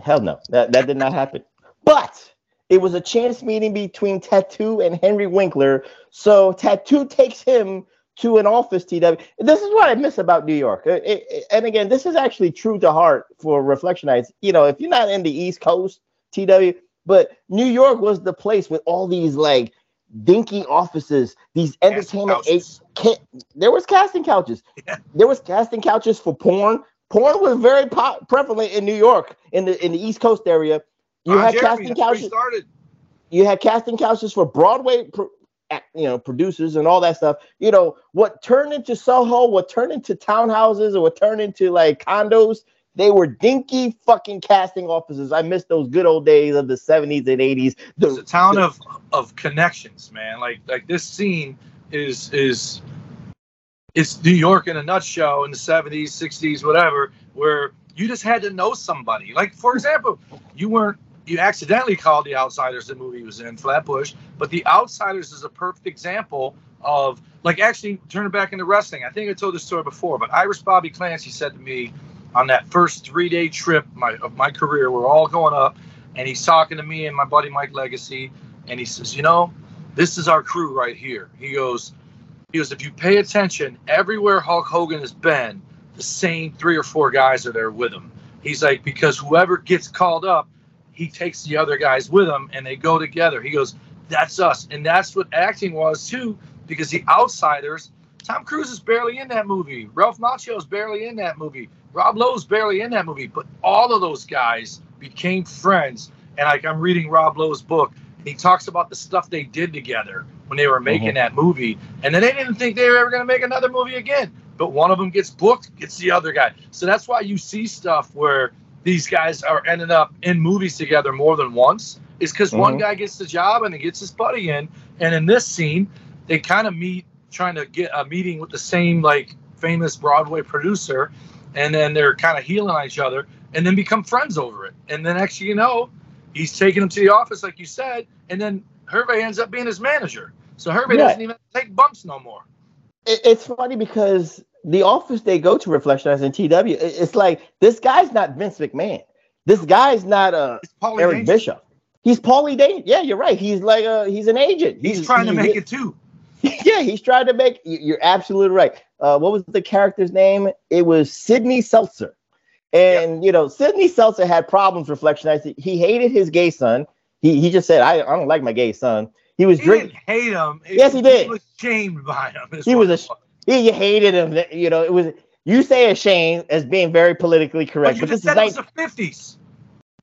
hell no, that that did not happen. But it was a chance meeting between Tattoo and Henry Winkler. So Tattoo takes him to an office. TW. This is what I miss about New York. It- it- and again, this is actually true to heart for Reflectionites. You know, if you're not in the East Coast, TW, but New York was the place with all these like dinky offices, these entertainment ca- there was casting couches. Yeah. There was casting couches for porn. Porn was very po- prevalent in New York, in the in the East Coast area. You Ron had Jeremy, casting that's where he couches. You had casting couches for Broadway, pro- you know, producers and all that stuff. You know what turned into Soho, what turned into townhouses, or what turned into like condos. They were dinky fucking casting offices. I miss those good old days of the seventies and eighties. It's a town of of connections, man. Like like this scene is is it's New York in a nutshell in the 70s, 60s, whatever, where you just had to know somebody. Like for example, you weren't you accidentally called the Outsiders the movie was in Flatbush, but the Outsiders is a perfect example of like actually turn it back into wrestling. I think I told this story before, but Irish Bobby Clancy said to me on that first three day trip my, of my career, we're all going up, and he's talking to me and my buddy Mike Legacy, and he says, you know, this is our crew right here. He goes, he goes, if you pay attention, everywhere Hulk Hogan has been, the same three or four guys are there with him. He's like, because whoever gets called up, he takes the other guys with him and they go together. He goes, that's us. And that's what acting was too, because the outsiders, Tom Cruise is barely in that movie. Ralph Macchio is barely in that movie. Rob Lowe's barely in that movie. But all of those guys became friends. And like I'm reading Rob Lowe's book, he talks about the stuff they did together when they were uh-huh. making that movie. And then they didn't think they were ever going to make another movie again. But one of them gets booked, gets the other guy. So that's why you see stuff where these guys are ending up in movies together more than once. Is because one Mhm. guy gets the job and he gets his buddy in. And in this scene, they kind of meet trying to get a meeting with the same like famous Broadway producer, and then they're kind of healing on each other, and then become friends over it. And then actually, you know, he's taking him to the office like you said, and then Hervey ends up being his manager. So Hervey Yeah. doesn't even take bumps no more. it's funny because the office they go to Reflectionites in TW, it's like this guy's not Vince McMahon. This guy's not uh Eric Danger. Bishop. He's Paulie Day. Yeah, you're right. He's like a he's an agent. He's, trying to make it too. Yeah, he's trying to make. you- You're absolutely right. Uh, what was the character's name? It was Sidney Seltzer, and you know Sidney Seltzer had problems. Reflectionites. He hated his gay son. He he just said, "I, I don't like my gay son." He was He drinking. didn't hate him. Yes, he did. He was shamed by him. He was it a- He hated him. You know, it was you say ashamed as being very politically But correct, you but, just this is said it like was the fifties.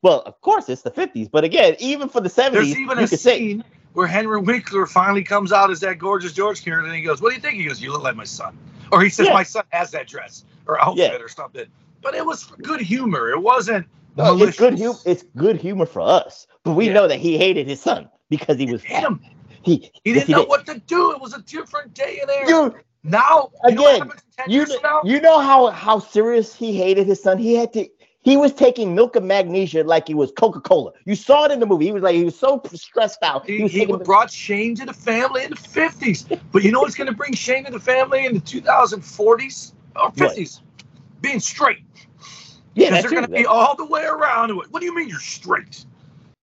well, of course it's the fifties, but again, even for the seventies, There's even a could say scene where Henry Winkler finally comes out as that gorgeous George character, and he goes, "What do you think?" He goes, "You look like my son," or he says, Yeah. "My son has that dress or outfit Yeah. or something." But it was good humor. It wasn't. "Oh, it's good humor. It's good humor for us, but we Yeah. know that he hated his son because he was Hate him. He, He didn't know did. what to do. It was a different day and era. Dude, now, know again, you years from now? you know how how serious he hated his son. He had to he was taking milk of magnesia like it was Coca Cola. You saw it in the movie. He was like he was so stressed out. He, he taking- brought shame to the family in the 50s. But you know what's going to bring shame to the family in the 2040s or 50s? Being straight. yeah, that's they're going to be all the way around it. What do you mean you're straight?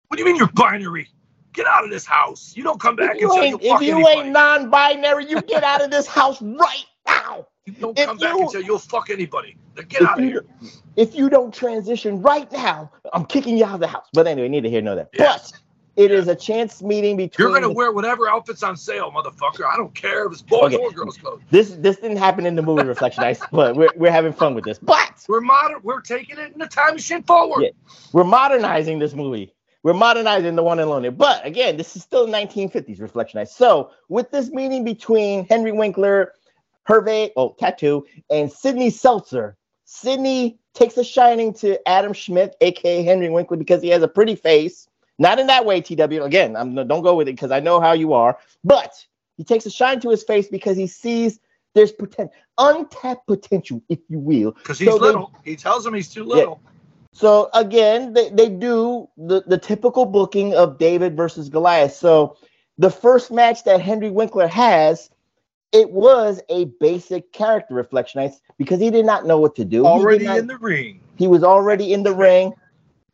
What do you mean you're binary? Get out of this house. You don't come back If you ain't, if you anybody. ain't non-binary, you get out of this house right now. You don't if come back until you'll fuck anybody. Then get out of here. if you don't transition right now, I'm kicking you out of the house. But anyway, need to hear know that. Yeah. But it is a chance meeting between. You're going to the- wear whatever outfit's on sale, motherfucker. I don't care if it's boys Okay. or girls' clothes. this this didn't happen in the movie Reflectionites, but we're we're having fun with this. But We're modern. We're taking it in the time machine forward. Yeah. we're modernizing this movie. We're modernizing the one and only. But again, this is still 1950s Reflectionites. So with this meeting between Henry Winkler, Hervé, oh, Tattoo, and Sidney Seltzer, Sidney takes a shining to Adam Schmidt, aka Henry Winkler, because he has a pretty face. Not in that way, TW. Again, I'm don't go with it because I know how you are. But he takes a shine to his face because he sees there's potential, untapped potential, if you will. Because he's So they- little. he tells him he's too little. So again, they, they do the, the typical booking of David versus Goliath. So the first match that Henry Winkler has, it was a basic character reflection because he did not know what to do. Already not- in the ring. he was already in the ring.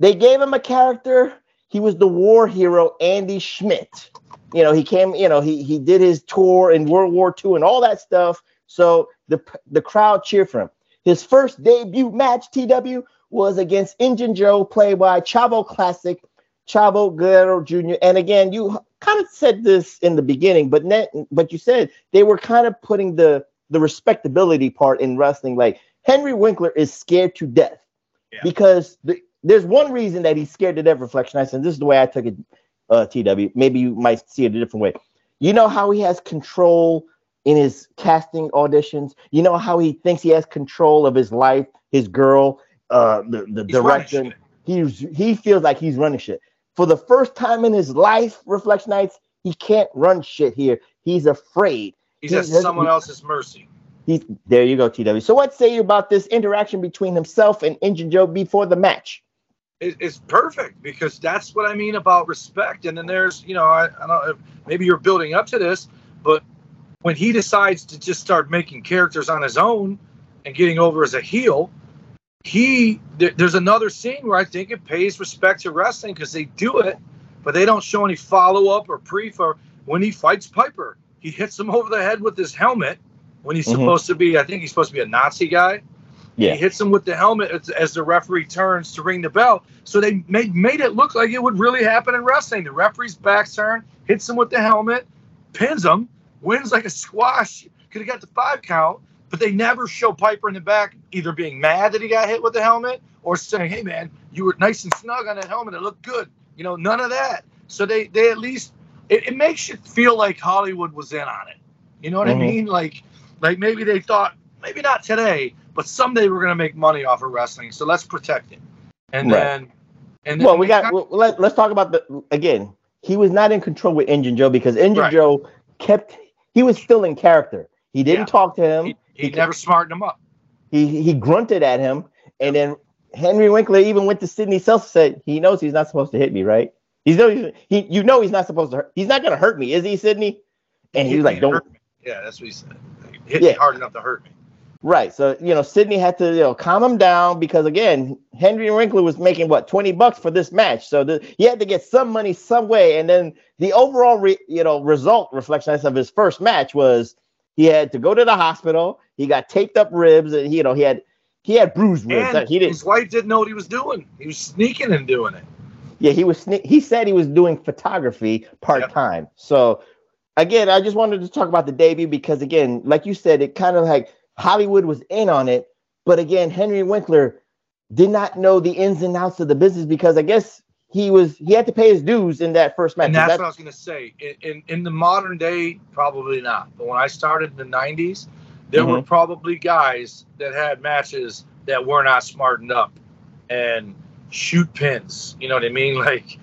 They gave him a character. He was the war hero, Andy Schmidt. You know, he came, you know, he he did his tour in World War II and all that stuff. So the the crowd cheered for him. His first debut match, TW, was against Injun Joe, played by Chavo Classic, Chavo Guerrero Jr. And again, you kind of said this in the beginning, but net, but you said they were kind of putting the the respectability part in wrestling. Like Henry Winkler is scared to death Yeah. because the, there's one reason that he's scared to death. Reflection, I said this is the way I took it. Uh, Tw, maybe you might see it a different way. You know how he has control in his casting auditions. You know how he thinks he has control of his life, his girl, uh, the the He's direction. He's he feels like he's running shit. For the first time in his life, Reflectionites, he can't run shit here. He's afraid. He's He at someone else's mercy. He's there. You go, TW. So what say you about this interaction between himself and Injun Joe before the match? It, it's perfect because that's what I mean about respect. And then there's, you know, I, I don't maybe you're building up to this, but when he decides to just start making characters on his own and getting over as a heel, he there, there's another scene where I think it pays respect to wrestling because they do it, but they don't show any follow up or pre for when he fights Piper. He hits him over the head with his helmet when he's Mhm. supposed to be. I think he's supposed to be a Nazi guy. Yeah. He hits him with the helmet as, as the referee turns to ring the bell. So they made made it look like it would really happen in wrestling. The referee's back turn, hits him with the helmet, pins him, wins like a squash. Could have got the five count, but they never show Piper in the back either being mad that he got hit with the helmet or saying, "Hey man, you were nice and snug on that helmet. It looked good." You know, none of that. So they they at least it, it makes you feel like Hollywood was in on it. You know what Mhm. I mean? Like like maybe they thought maybe not today, but someday we're gonna make money off of wrestling. So let's protect it. And Right. then and then Well, we got. Well, let, let's talk about the again. He was not in control with Injun Joe because Injun Right. Joe kept. He was still in character. He didn't Yeah. talk to him. he, he he never smartened him up. He he grunted at him, and then Henry Winkler even went to Sidney Seltzer said he knows he's not supposed to hit me, right? He's no, he you know he's not supposed to hurt. He's not gonna hurt me, is he, Sidney? And he was like, don't hurt me. Yeah, that's what he said. Hit me hard enough to hurt me. right. So you know, Sidney had to you know calm him down because again, Henry Winkler was making what twenty bucks for this match, so the, he had to get some money some way. And then the overall re, you know result reflection of his first match was he had to go to the hospital. He got taped up ribs, and you know he had he had bruised ribs. And he didn't. his wife didn't know what he was doing. He was sneaking and doing it. Yeah, he was. sne- He said he was doing photography part time. So, again, I just wanted to talk about the debut because, again, like you said, it kind of like Hollywood was in on it, but again, Henry Winkler did not know the ins and outs of the business because I guess he was he had to pay his dues in that first match. And that's That- what I was going to say. In, in in the modern day, probably not. But when I started in the '90s, there were mm-hmm. probably guys that had matches that were not smartened up and shoot pins. You know what I mean? Like,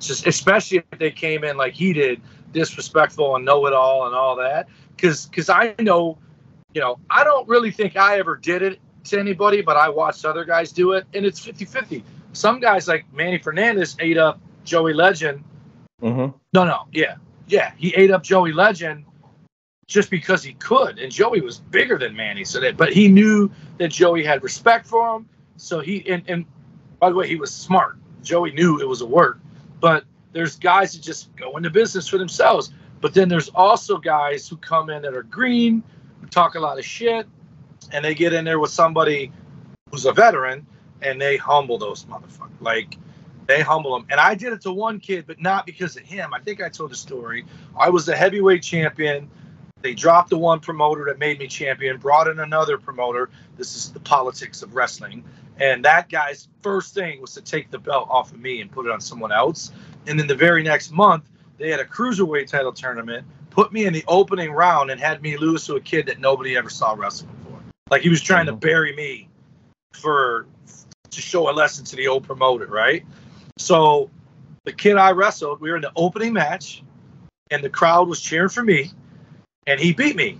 just especially if they came in like he did, disrespectful and know it all and all that. Because because I know, you know, I don't really think I ever did it to anybody, but I watched other guys do it, and it's 50 50. Some guys like Manny Fernandez ate up Joey Legend. Mm-hmm. No, no, yeah, yeah, he ate up Joey Legend just because he could, and Joey was bigger than Manny, so that, but he knew that Joey had respect for him, so he and, and by the way, he was smart. Joey knew it was a work, but there's guys that just go into business for themselves. But then there's also guys who come in that are green, who talk a lot of shit, and they get in there with somebody who's a veteran and they humble those motherfuckers. Like they humble them. And I did it to one kid, but not because of him. I think I told the story. I was the heavyweight champion. They dropped the one promoter that made me champion, brought in another promoter. This is the politics of wrestling. And that guy's first thing was to take the belt off of me and put it on someone else. And then the very next month, they had a cruiserweight title tournament, put me in the opening round, and had me lose to a kid that nobody ever saw wrestle before. Like he was trying to mm-hmm. bury me for to show a lesson to the old promoter, right? So the kid I wrestled, we were in the opening match, and the crowd was cheering for me, and he beat me.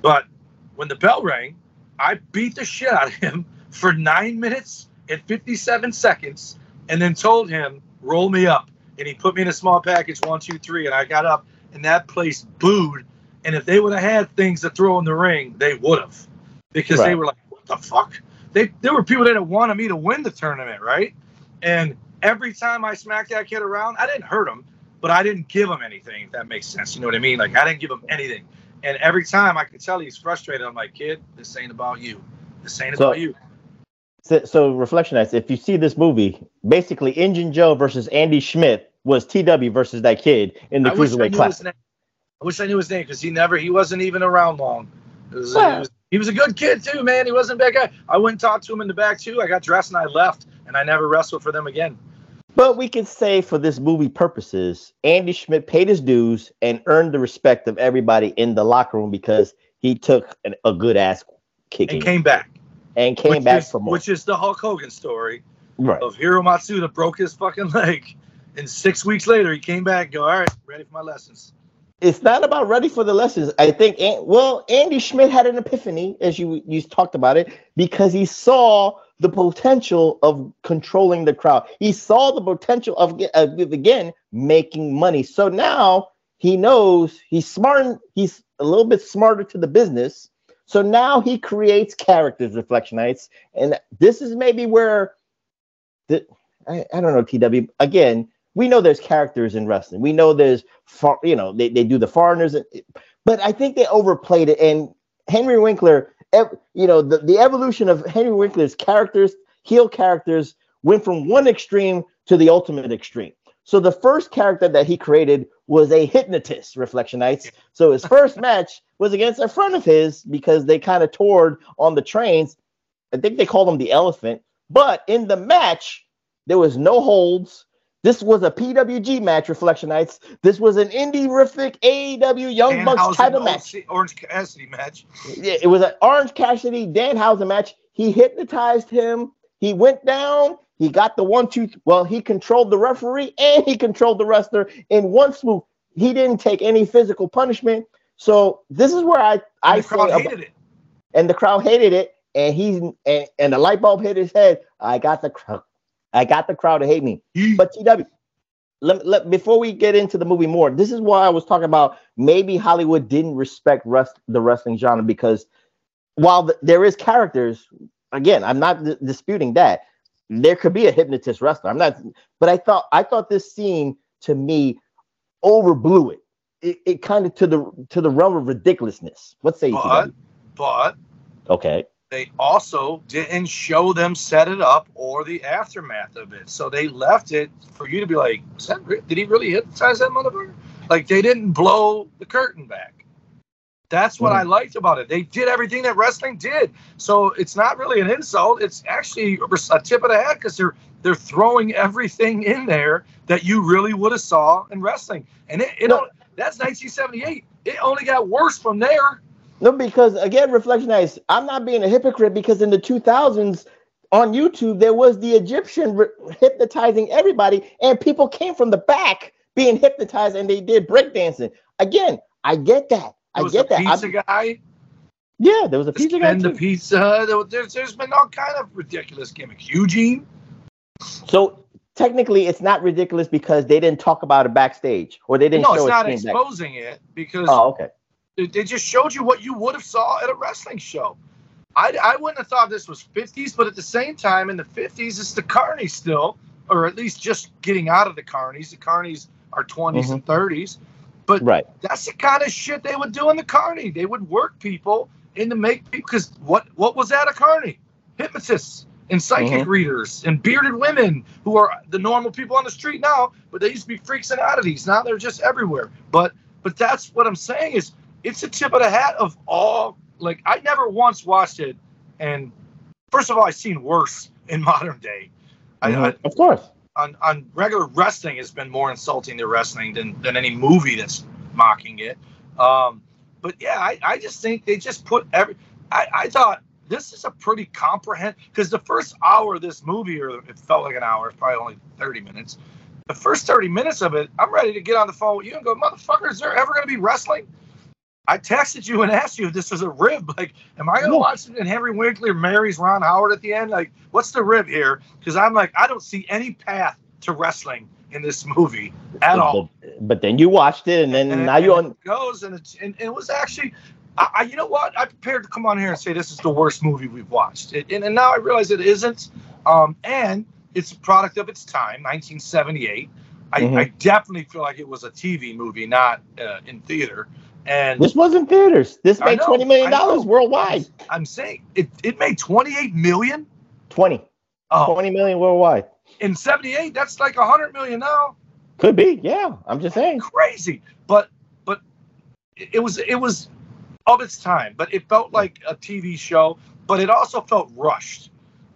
But when the bell rang, I beat the shit out of him for nine minutes and 57 seconds, and then told him, roll me up. And he put me in a small package, one, two, three, and I got up, and that place booed. And if they would have had things to throw in the ring, they would have. Because they were like, what the fuck? They there were people that wanted me to win the tournament, right? And every time I smacked that kid around, I didn't hurt him, but I didn't give him anything, if that makes sense. You know what I mean? Like I didn't give him anything. And every time I could tell he's frustrated, I'm like, kid, this ain't about you. This ain't So- about you. So, so Reflectionites. If you see this movie, basically Injun Joe versus Andy Schmidt was TW versus that kid in the I wish I cruiserweight knew his class. name. I wish I knew his name because he never he wasn't even around long. It was- Well- he, was, he was a good kid too, man. He wasn't a bad guy. I went and talked to him in the back too. I got dressed and I left, and I never wrestled for them again. But we can say for this movie purposes, Andy Schmidt paid his dues and earned the respect of everybody in the locker room because he took an, a good ass kicking And came back. and came which back is, for more. Which is the Hulk Hogan story right. of Hiro Matsuda broke his fucking leg, and six weeks later he came back. and Go, all right, ready for my lessons. It's not about ready for the lessons. I think, well, Andy Schmidt had an epiphany, as you you talked about it, because he saw the potential of controlling the crowd. He saw the potential of, again making money. So now he knows he's smart. He's a little bit smarter to the business. So now he creates characters, Reflectionites, and this is maybe where the I, I don't know TW again. We know there's characters in wrestling. We know there's far, you know they, they do the foreigners, but I think they overplayed it. And Henry Winkler, ev- you know the, the evolution of Henry Winkler's characters, heel characters, went from one extreme to the ultimate extreme. So the first character that he created was a hypnotist, Reflectionites. So his first match was against a friend of his because they kind of toured on the trains. I think they called him the elephant. But in the match, there was no holds. This was a PWG match, Reflectionites. This was an indie-rific AEW Young Bucks Danhausen title match. Orange Cassidy match. Yeah, it was an Orange Cassidy Danhausen match. He hypnotized him. He went down. He got the one, two. Well, he controlled the referee and he controlled the wrestler in one swoop. He didn't take any physical punishment. So this is where I I And the crowd hated it. and the crowd hated it. And he's and, and the light bulb hit his head. I got the crowd. I got the crowd to hate me. But TW, let, let, before we get into the movie more, this is why I was talking about maybe Hollywood didn't respect rest, the wrestling genre because while th- there is characters, again, I'm not d- disputing that there could be a hypnotist wrestler. I'm not, but I thought I thought this scene to me overblew it. It, it kind of to the to the realm of ridiculousness. What say you? But but Okay. They also didn't show them set it up or the aftermath of it. So they left it for you to be like, Was that re- did he really hypnotize that motherfucker? Like they didn't blow the curtain back. That's what I hmm. liked about it. They did everything that wrestling did. So it's not really an insult. It's actually a tip of the hat because they're they're throwing everything in there that you really would have saw in wrestling. And it, it don't- that's 1978. It only got worse from there. No, because again, reflection is I'm not being a hypocrite because in the 2000s on YouTube there was the Egyptian re- hypnotizing everybody, and people came from the back being hypnotized, and they did breakdancing. Again, I get that. I get that. pizza I'm- guy. Yeah, there was a pizza guy Spin the pizza. There- There's, there's been all kind of ridiculous gimmicks. Eugene. So technically, it's not ridiculous because they didn't talk about it backstage or they didn't No, show it's it. not back- exposing it because Oh, okay. They- just showed you what you would have saw at a wrestling show. I, I wouldn't have thought this was 50s, but at the same time, in the 50s, it's the carnies still, or at least just getting out of the carnies. The carnies are 20s and 30s. But Right. that's the kind of shit they would do in the carny. They would work people into make people because what what was at a carny? Hypnotists and psychic Mhm. readers and bearded women who are the normal people on the street now, but they used to be freaks and oddities. Now they're just everywhere. But but that's what I'm saying is it's a tip of the hat of all like I never once watched it and first of all I've seen worse in modern day. I, I, of course. on, on regular wrestling has been more insulting to wrestling than, than any movie that's mocking it. Um, but yeah, I, I just think they just put every. I, I thought this is a pretty comprehensive because the first hour of this movie, or it felt like an hour, it's probably only 30 minutes. The first 30 minutes of it, I'm ready to get on the phone with you and go, motherfucker, is there ever going to be wrestling? I texted you and asked you if this was a rib. Like, am I going to watch it and Henry Winkler marries Ron Howard at the end? Like, what's the rib here? Because I'm like, I don't see any path to wrestling in this movie at But- all. But, then you watched it, and then And, now you it on. goes, and, it's, and it was actually, I, I, you know what? I prepared to come on here and say this is the worst movie we've watched, it, and, and now I realize it isn't. Um, and it's a product of its time, 1978. I, Mhm. I definitely feel like it was a TV movie, not uh, in theater. And This wasn't theaters. This made know, twenty million dollars worldwide. I'm saying it, it made 28 million. 20. Oh, 20 million worldwide. in 78, that's like 100 million now. Could be. Yeah, I'm just saying. crazy. But but it was it was of its time, but it felt like a TV show, but it also felt rushed.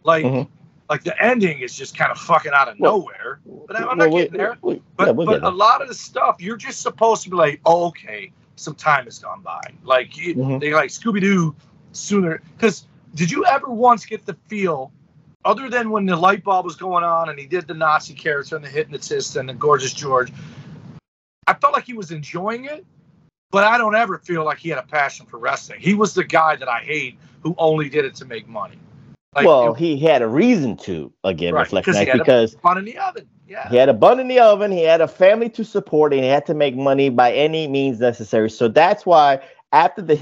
Like Mhm. like the ending is just kind of fucking out of Well, nowhere. But I'm Well, not we- getting there. But yeah, we'll but get a lot of the stuff you're just supposed to be like, oh, okay, some time has gone by. Like you, Mhm. they like Scooby Doo sooner. Because did you ever once get the feel, other than when the light bulb was going on and he did the Nazi character and the hypnotist and the gorgeous George, I felt like he was enjoying it. But I don't ever feel like he had a passion for wrestling. He was the guy that I hate who only did it to make money. Like, well, it- he had a reason to again Right, reflect 'cause he had a- because fun in the oven. Yeah. he had a bun in the oven, he had a family to support, and he had to make money by any means necessary. So that's why after the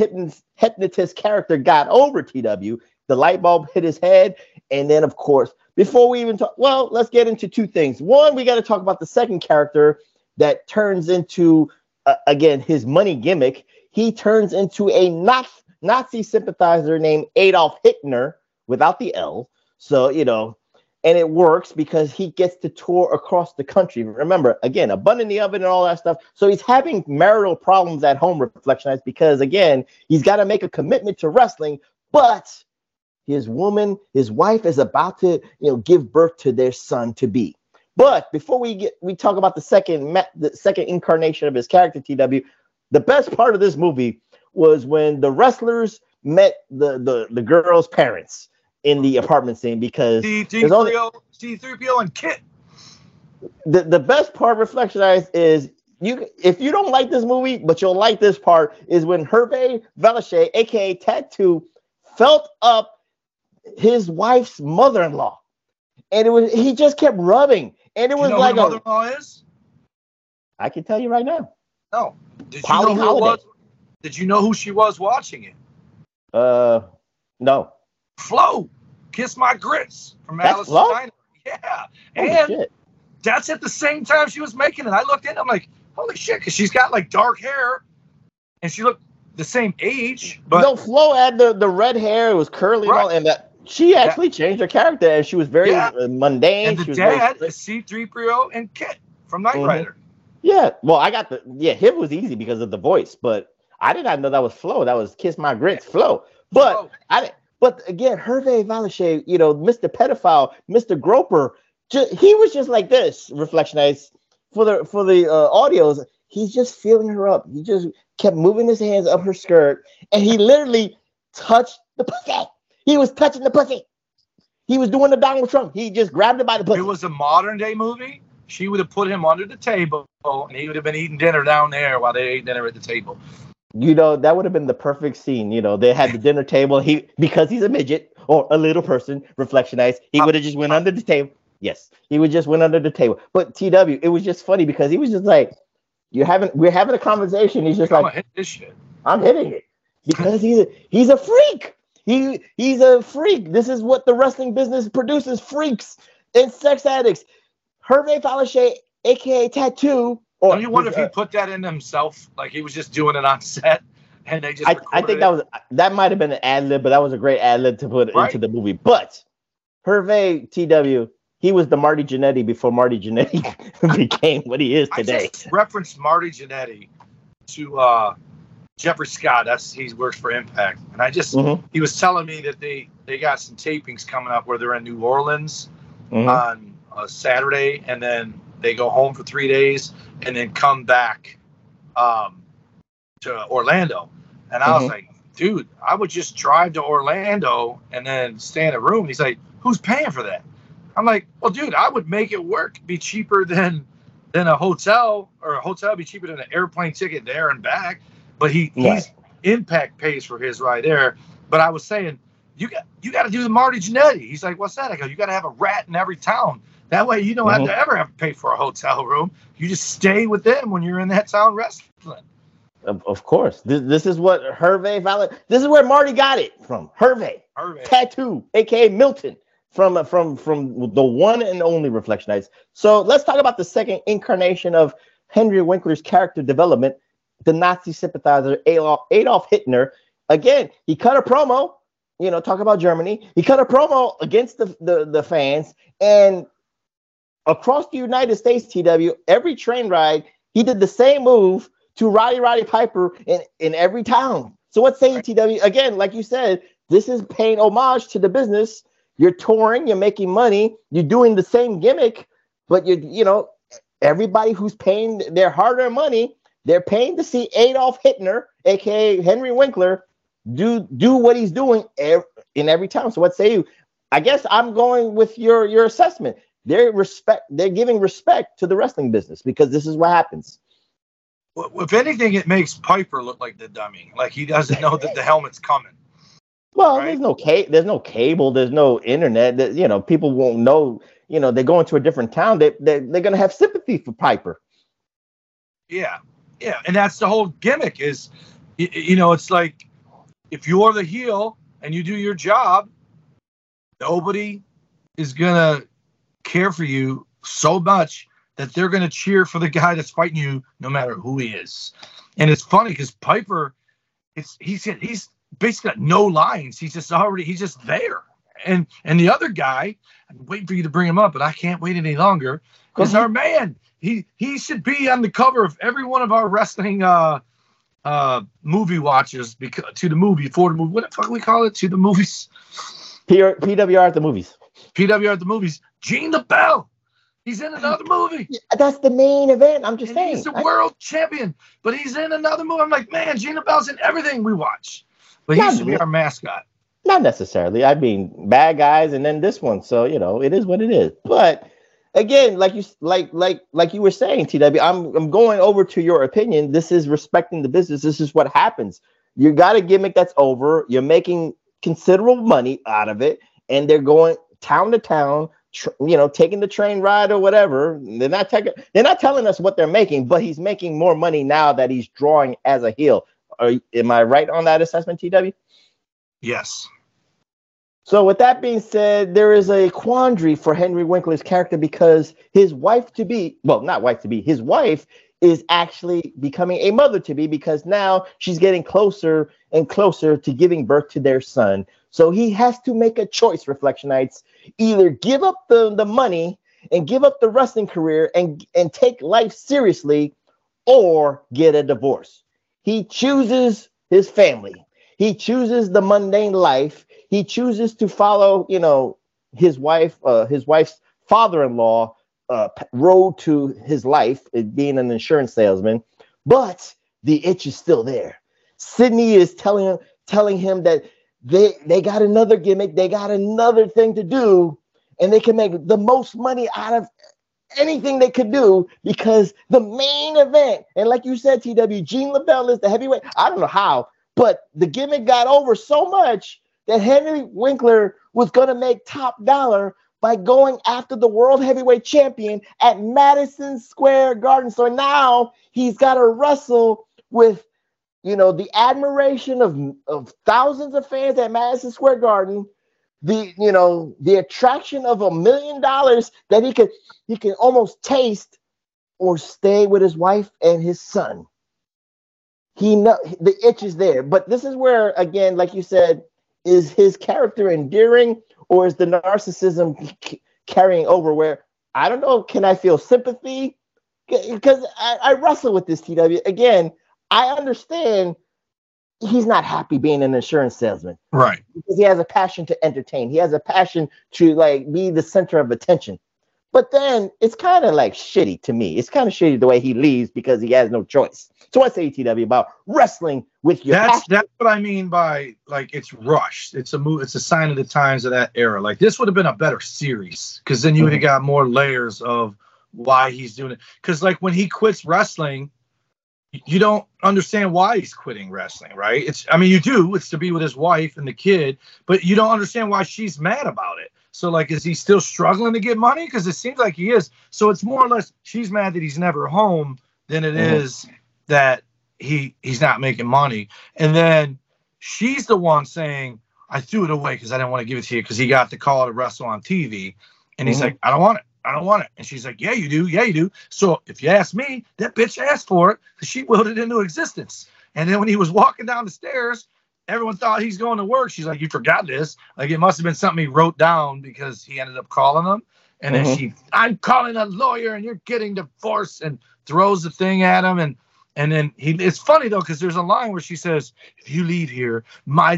hypnotist, character got over TW, the light bulb hit his head, and then of course, before we even talk, well, let's get into two things. One, we got to talk about the second character that turns into uh, again his money gimmick. He turns into a Nazi, Nazi sympathizer named Adolf Hitler without the L. So you know, and it works because he gets to tour across the country. Remember, again, a bun in the oven and all that stuff. So he's having marital problems at home, Reflectionites, because again, he's got to make a commitment to wrestling, but his woman, his wife, is about to, you know, give birth to their son to be. But before we get, we talk about the second, the second incarnation of his character, TW. The best part of this movie was when the wrestlers met the the the girl's parents in the apartment scene because there's only- C3PO, C3PO and KITT. the, the best part Reflectionites is you if you don't like this movie but you'll like this part is when Hervé Villechaize, aka Tattoo, felt up his wife's mother-in-law and it was he just kept rubbing and it was you know like who a, mother-in-law is? I can tell you right now No. Did you Polly know who Holliday. was? Did you know who she was watching it? uh no Flo, Kiss My Grits from That's Alice Flo? Diner. Yeah. Holy and shit. that's at the same time she was making it. I looked in, I'm like, holy shit, because she's got like dark hair and she looked the same age, but no Flo had the, the red hair it was curly and, all, Right. and that she actually changed her character and she was very Yeah. uh, mundane and she the was very dad is C3PO and KITT from Knight Mhm. Rider. Yeah, well, I got the yeah, him was easy because of the voice, but I did not know that was Flo. That was Kiss My Grits Flo. But Flo. I didn't. But again, Hervé Villechaize, you know, Mr. Pedophile, Mr. Groper, he was just like this. Reflection Reflectionites for the for the uh, audios. He's just feeling her up. He just kept moving his hands up her skirt, and he literally touched the pussy. He was touching the pussy. He was doing the Donald Trump. He just grabbed it by the pussy. it was a modern day movie, she would have put him under the table and he would have been eating dinner down there while they ate dinner at the table. You know, that would have been the perfect scene. You know, they had the dinner table. He because he's a midget or a little person, Reflectionites, he uh, would have just went uh, under the table. Yes, he would just went under the table. But TW, it was just funny because he was just like, "You're having, we're having a conversation." He's just I'm like, hit this shit. I'm hitting it because he's a, he's a freak. He he's a freak. This is what the wrestling business produces: freaks and sex addicts. Hervé Villechaize, aka Tattoo. Or Don't you wonder if he uh, put that in himself? Like he was just doing it on set, and they just. I, I think it? that was that might have been an ad lib, but that was a great ad lib to put Right. into the movie. But Hervé TW, he was the Marty Jannetty before Marty Jannetty became what he is I today. just referenced Marty Jannetty to uh, Jeffrey Scott. That's he works for Impact, and I just Mhm, he was telling me that they they got some tapings coming up where they're in New Orleans mhm. on a Saturday, and then they go home for three days, and then come back um, to Orlando. And I was Mhm. like, dude, I would just drive to Orlando and then stay in a room. He's like, who's paying for that? I'm like, well, dude, I would make it work, be cheaper than than a hotel, or a hotel be cheaper than an airplane ticket there and back. But he Right. he's Impact pays for his ride there. But I was saying, you got you got to do the Marty Jannetty. He's like, what's that? I go, you got to have a rat in every town. That way, you don't have Mhm. to ever have to pay for a hotel room. You just stay with them when you're in that town wrestling. Of, of course, this, this is what Hervé Villechaize. This is where Marty got it from. Hervé. Hervé. Tattoo, aka Milton, from from from the one and only Reflection Reflectionites. So let's talk about the second incarnation of Henry Winkler's character development, the Nazi sympathizer Adolf, Adolf Hitler. Again, he cut a promo, you know, talk about Germany. He cut a promo against the the, the fans, and across the United States, TW, every train ride, he did the same move to Roddy Roddy Piper in, in every town. So what say you, TW? Again, like you said, this is paying homage to the business. You're touring, you're making money, you're doing the same gimmick, but you you know, everybody who's paying their hard-earned money, they're paying to see Adolf Hitler, aka Henry Winkler, do do what he's doing ev- in every town. So what say you? I guess I'm going with your your assessment. They're respect. They're giving respect to the wrestling business because this is what happens. If anything, it makes Piper look like the dummy. Like he doesn't know that the helmet's coming. Well, Right. there's no ca- there's no cable, there's no internet. That you know, people won't know. You know, they're going to a different town. They they they're gonna have sympathy for Piper. Yeah, yeah, and that's the whole gimmick. Is y- you know, it's like if you're the heel and you do your job, nobody is gonna care for you so much that they're gonna cheer for the guy that's fighting you, no matter who he is. And it's funny because Piper, it's he's he's basically got no lines. He's just already he's just there. And and the other guy, I'm waiting for you to bring him up, but I can't wait any longer. Because our man. He he should be on the cover of every one of our wrestling uh uh movie watches because to the movie for the movie what the fuck we call it to the movies P- PWR at the movies. PWR at the movies Gene LeBell he's in another movie That's the main event. I'm just and saying. he's the I- world champion but he's in another movie I'm like man Gene LeBell's in everything we watch but he Not should be our mascot Not necessarily. I mean, bad guys, and then this one. So you know, it is what it is. But again, like you like like like you were saying, TW, I'm I'm going over to your opinion. This is respecting the business. This is what happens. You got a gimmick that's over. You're making considerable money out of it, and they're going town to town. Tr- you know, taking the train ride or whatever. They're not taking. They're not telling us what they're making, but he's making more money now that he's drawing as a heel. Are, am I right on that assessment, TW? yes So, with that being said, there is a quandary for Henry Winkler's character because his wife to be, well, not wife to be, his wife is actually becoming a mother to be because now she's getting closer and closer to giving birth to their son. So, he has to make a choice, Reflectionites either give up the, the money and give up the wrestling career and, and take life seriously or get a divorce. He chooses his family. He chooses the mundane life. He chooses to follow, you know, his wife, uh, his wife's father-in-law uh, road to his life, being an insurance salesman. But the itch is still there. Sidney is telling him, telling him that they they got another gimmick, they got another thing to do, and they can make the most money out of anything they could do because the main event, and like you said, TW, Gene LeBell is the heavyweight. I don't know how, but the gimmick got over so much that Henry Winkler was going to make top dollar by going after the world heavyweight champion at Madison Square Garden. So now he's got to wrestle with, you know, the admiration of, of thousands of fans at Madison Square Garden, the you know the attraction of a million dollars that he could he can almost taste or stay with his wife and his son. He know the itch is there, but this is where again, like you said, is his character endearing or is the narcissism c- carrying over? Where I don't know, can I feel sympathy? Because I, I wrestle with this TW again. I understand he's not happy being an insurance salesman Right. because he has a passion to entertain. He has a passion to like be the center of attention. But then it's kind of like shitty to me. It's kind of shitty the way he leaves because he has no choice. So what's ATW about wrestling with your That's passion? that's what I mean by like it's rushed. It's a move. It's a sign of the times of that era. Like this would have been a better series because then you would have mm-hmm. got more layers of why he's doing it. Because like when he quits wrestling, you don't understand why he's quitting wrestling, right? It's I mean you do. It's to be with his wife and the kid, but you don't understand why she's mad about it. So like, is he still struggling to get money? Because it seems like he is. So it's more or less she's mad that he's never home than it is Mhm. that he he's not making money. And then she's the one saying, I threw it away because I didn't want to give it to you because he got the call to wrestle on TV. And he's Mhm. like, I don't want it. I don't want it. And she's like, Yeah, you do. Yeah, you do. So if you ask me, that bitch asked for it because she willed it into existence. And then when he was walking down the stairs, everyone thought he's going to work. She's like, You forgot this. Like it must have been something he wrote down because he ended up calling them. And then Mhm. she, I'm calling a lawyer and you're getting divorced and throws the thing at him. And and then he, it's funny though, because there's a line where she says, if you leave here, my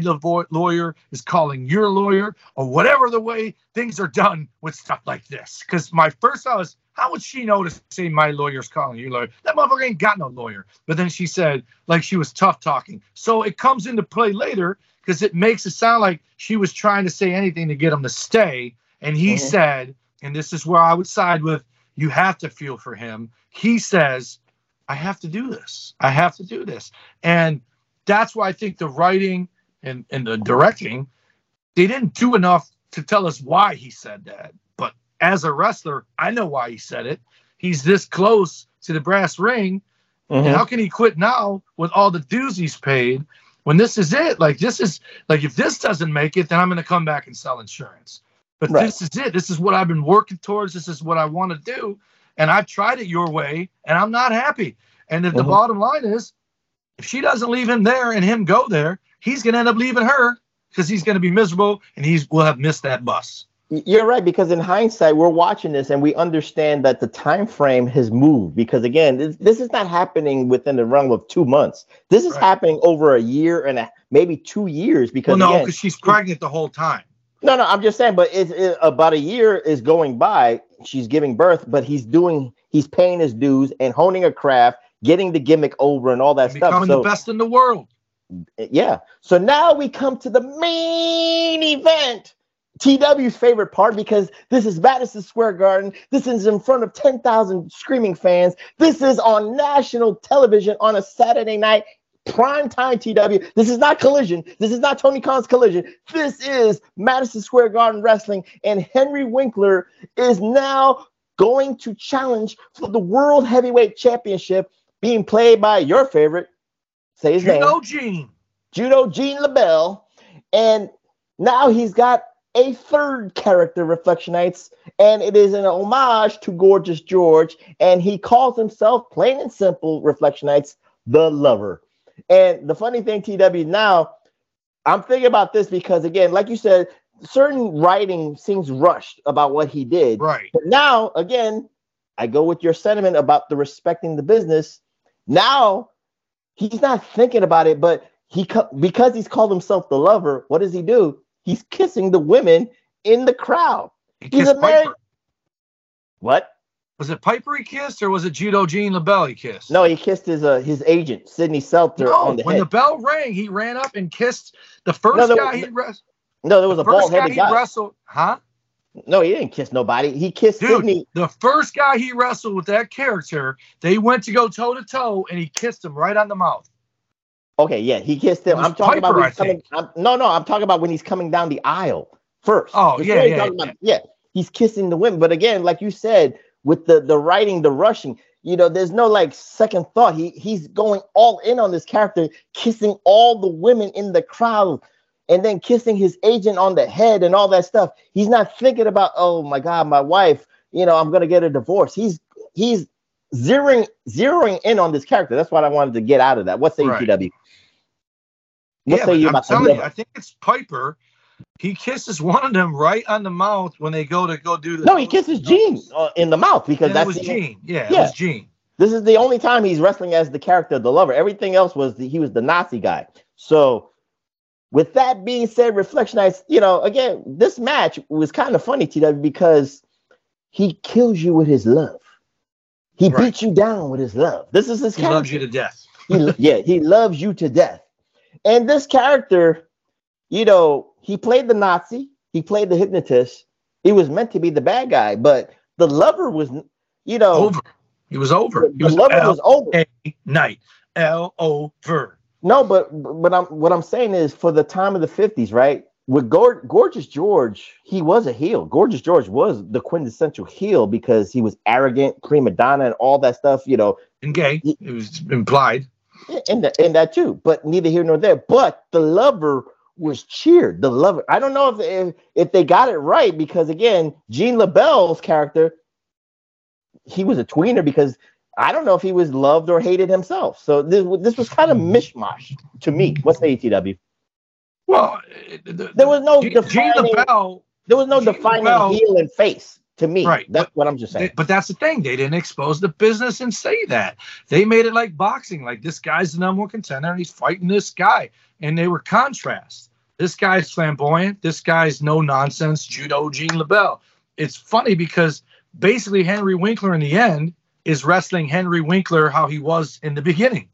lawyer is calling your lawyer, or whatever the way things are done with stuff like this. Because my first thought was, how would she know to say my lawyer's calling your lawyer? That motherfucker ain't got no lawyer. But then she said, like she was tough talking. So it comes into play later because it makes it sound like she was trying to say anything to get him to stay. And he Mhm. said, and this is where I would side with, you have to feel for him. He says, I have to do this. I have to do this. And that's why I think the writing and, and the directing, they didn't do enough to tell us why he said that. But as a wrestler, I know why he said it. He's this close to the brass ring. Mhm. And how can he quit now with all the dues he's paid when this is it? Like, this is like, if this doesn't make it, then I'm going to come back and sell insurance. But Right. this is it. This is what I've been working towards. This is what I want to do. And I've tried it your way and I'm not happy. And if the Mhm. bottom line is, if she doesn't leave him there and him go there, he's going to end up leaving her because he's going to be miserable and he's will have missed that bus. You're right because in hindsight, we're watching this and we understand that the time frame has moved. Because again, this, this is not happening within the realm of two months. This is Right. happening over a year and a, maybe two years. Because Well, no, because she's pregnant the whole time. No, no, I'm just saying, but it's it, about a year is going by. She's giving birth, but he's doing, he's paying his dues and honing a craft, getting the gimmick over and all that And stuff. becoming So, the best in the world. yeah. So now we come to the main event. TW's favorite part because this is Madison Square Garden. This is in front of 10,000 screaming fans. This is on national television on a Saturday night, prime time TW. This is not collision. This is not Tony Khan's collision. This is Madison Square Garden Wrestling. And Henry Winkler is now going to challenge for the World Heavyweight Championship, being played by your favorite. Say his You name. know, Gene. Judo Gene LeBell, and now he's got a third character, Reflectionites, and it is an homage to Gorgeous George, and he calls himself, plain and simple, Reflectionites, the lover. And the funny thing, TW, now I'm thinking about this because, again, like you said, certain writing seems rushed about what he did. Right. But now, again, I go with your sentiment about the respecting the business. Now he's not thinking about it, but he because he's called himself the lover. What does he do? He's kissing the women in the crowd. He He's a married. Piper. What? Was it Piper he kissed or was it Judo Gene LeBell he kissed? No, he kissed his uh, his agent Sidney Seltzer No, on the when head. the bell rang, he ran up and kissed the first No, guy was- he wrestled. no, there was The a bald guy headed he wrestled, huh? No, he didn't kiss nobody. He kissed Dude, Sidney. the first guy he wrestled with that character, they went to go toe to toe, and he kissed him right on the mouth. Okay, yeah, he kissed him. I'm talking about Piper, when I he's coming. I'm, no, no, I'm talking about when he's coming down the aisle first. Oh, yeah, yeah, yeah. about. yeah. He's kissing the women, but again, like you said, with the the writing, the rushing, you know, there's no like second thought. He he's going all in on this character, kissing all the women in the crowd, and then kissing his agent on the head and all that stuff. He's not thinking about, oh my god, my wife, you know, I'm gonna get a divorce. He's he's zeroing zeroing in on this character. That's what I wanted to get out of that. What's Right. ATW? What yeah, say you I'm about telling you. I think it's Piper. He kisses one of them right on the mouth when they go to go do the. No, he kisses Gene uh, in the mouth because And it that's was Gene. Yeah, it Yeah. was Gene. This is the only time he's wrestling as the character of the lover. Everything else was the, he was the Nazi guy. So, with that being said, Reflectionites, you know, again, this match was kind of funny, TW, because he kills you with his love. He Right. beats you down with his love. This is his He character. loves you to death. He- yeah, he loves you to death. And this character, you know, he played the Nazi, he played the hypnotist. He was meant to be the bad guy, but the lover was, you know, Over. He was over. He the was lover was over. L A night. L over. No, but but I'm what I'm saying is for the time of the 50s, right? With Gor- Gorgeous George, he was a heel. Gorgeous George was the quintessential heel because he was arrogant, prima donna, and all that stuff, you know, And gay. It was implied. and that, and that too. But neither here nor there. But the lover was cheered. The lover. I don't know if if, if they got it right because again, Gene LeBell's character, he was a tweener because I don't know if he was loved or hated himself. So this this was kind of mm-hmm. mishmash to me. What's the ATW? Well, eh, it- the- There was no Gene, Gene defining- LeBell. There was no Gene defining LeBell- heel and face to me. Right, That's but- what I'm just saying. They- but that's the thing. They didn't expose the business and say that. They made it like boxing. Like this guy's the number one contender and he's fighting this guy. And they were contrasts. This guy's flamboyant. This guy's no nonsense judo Gene LeBell. It's funny because basically Henry Winkler in the end is wrestling Henry Winkler how he was in the beginning.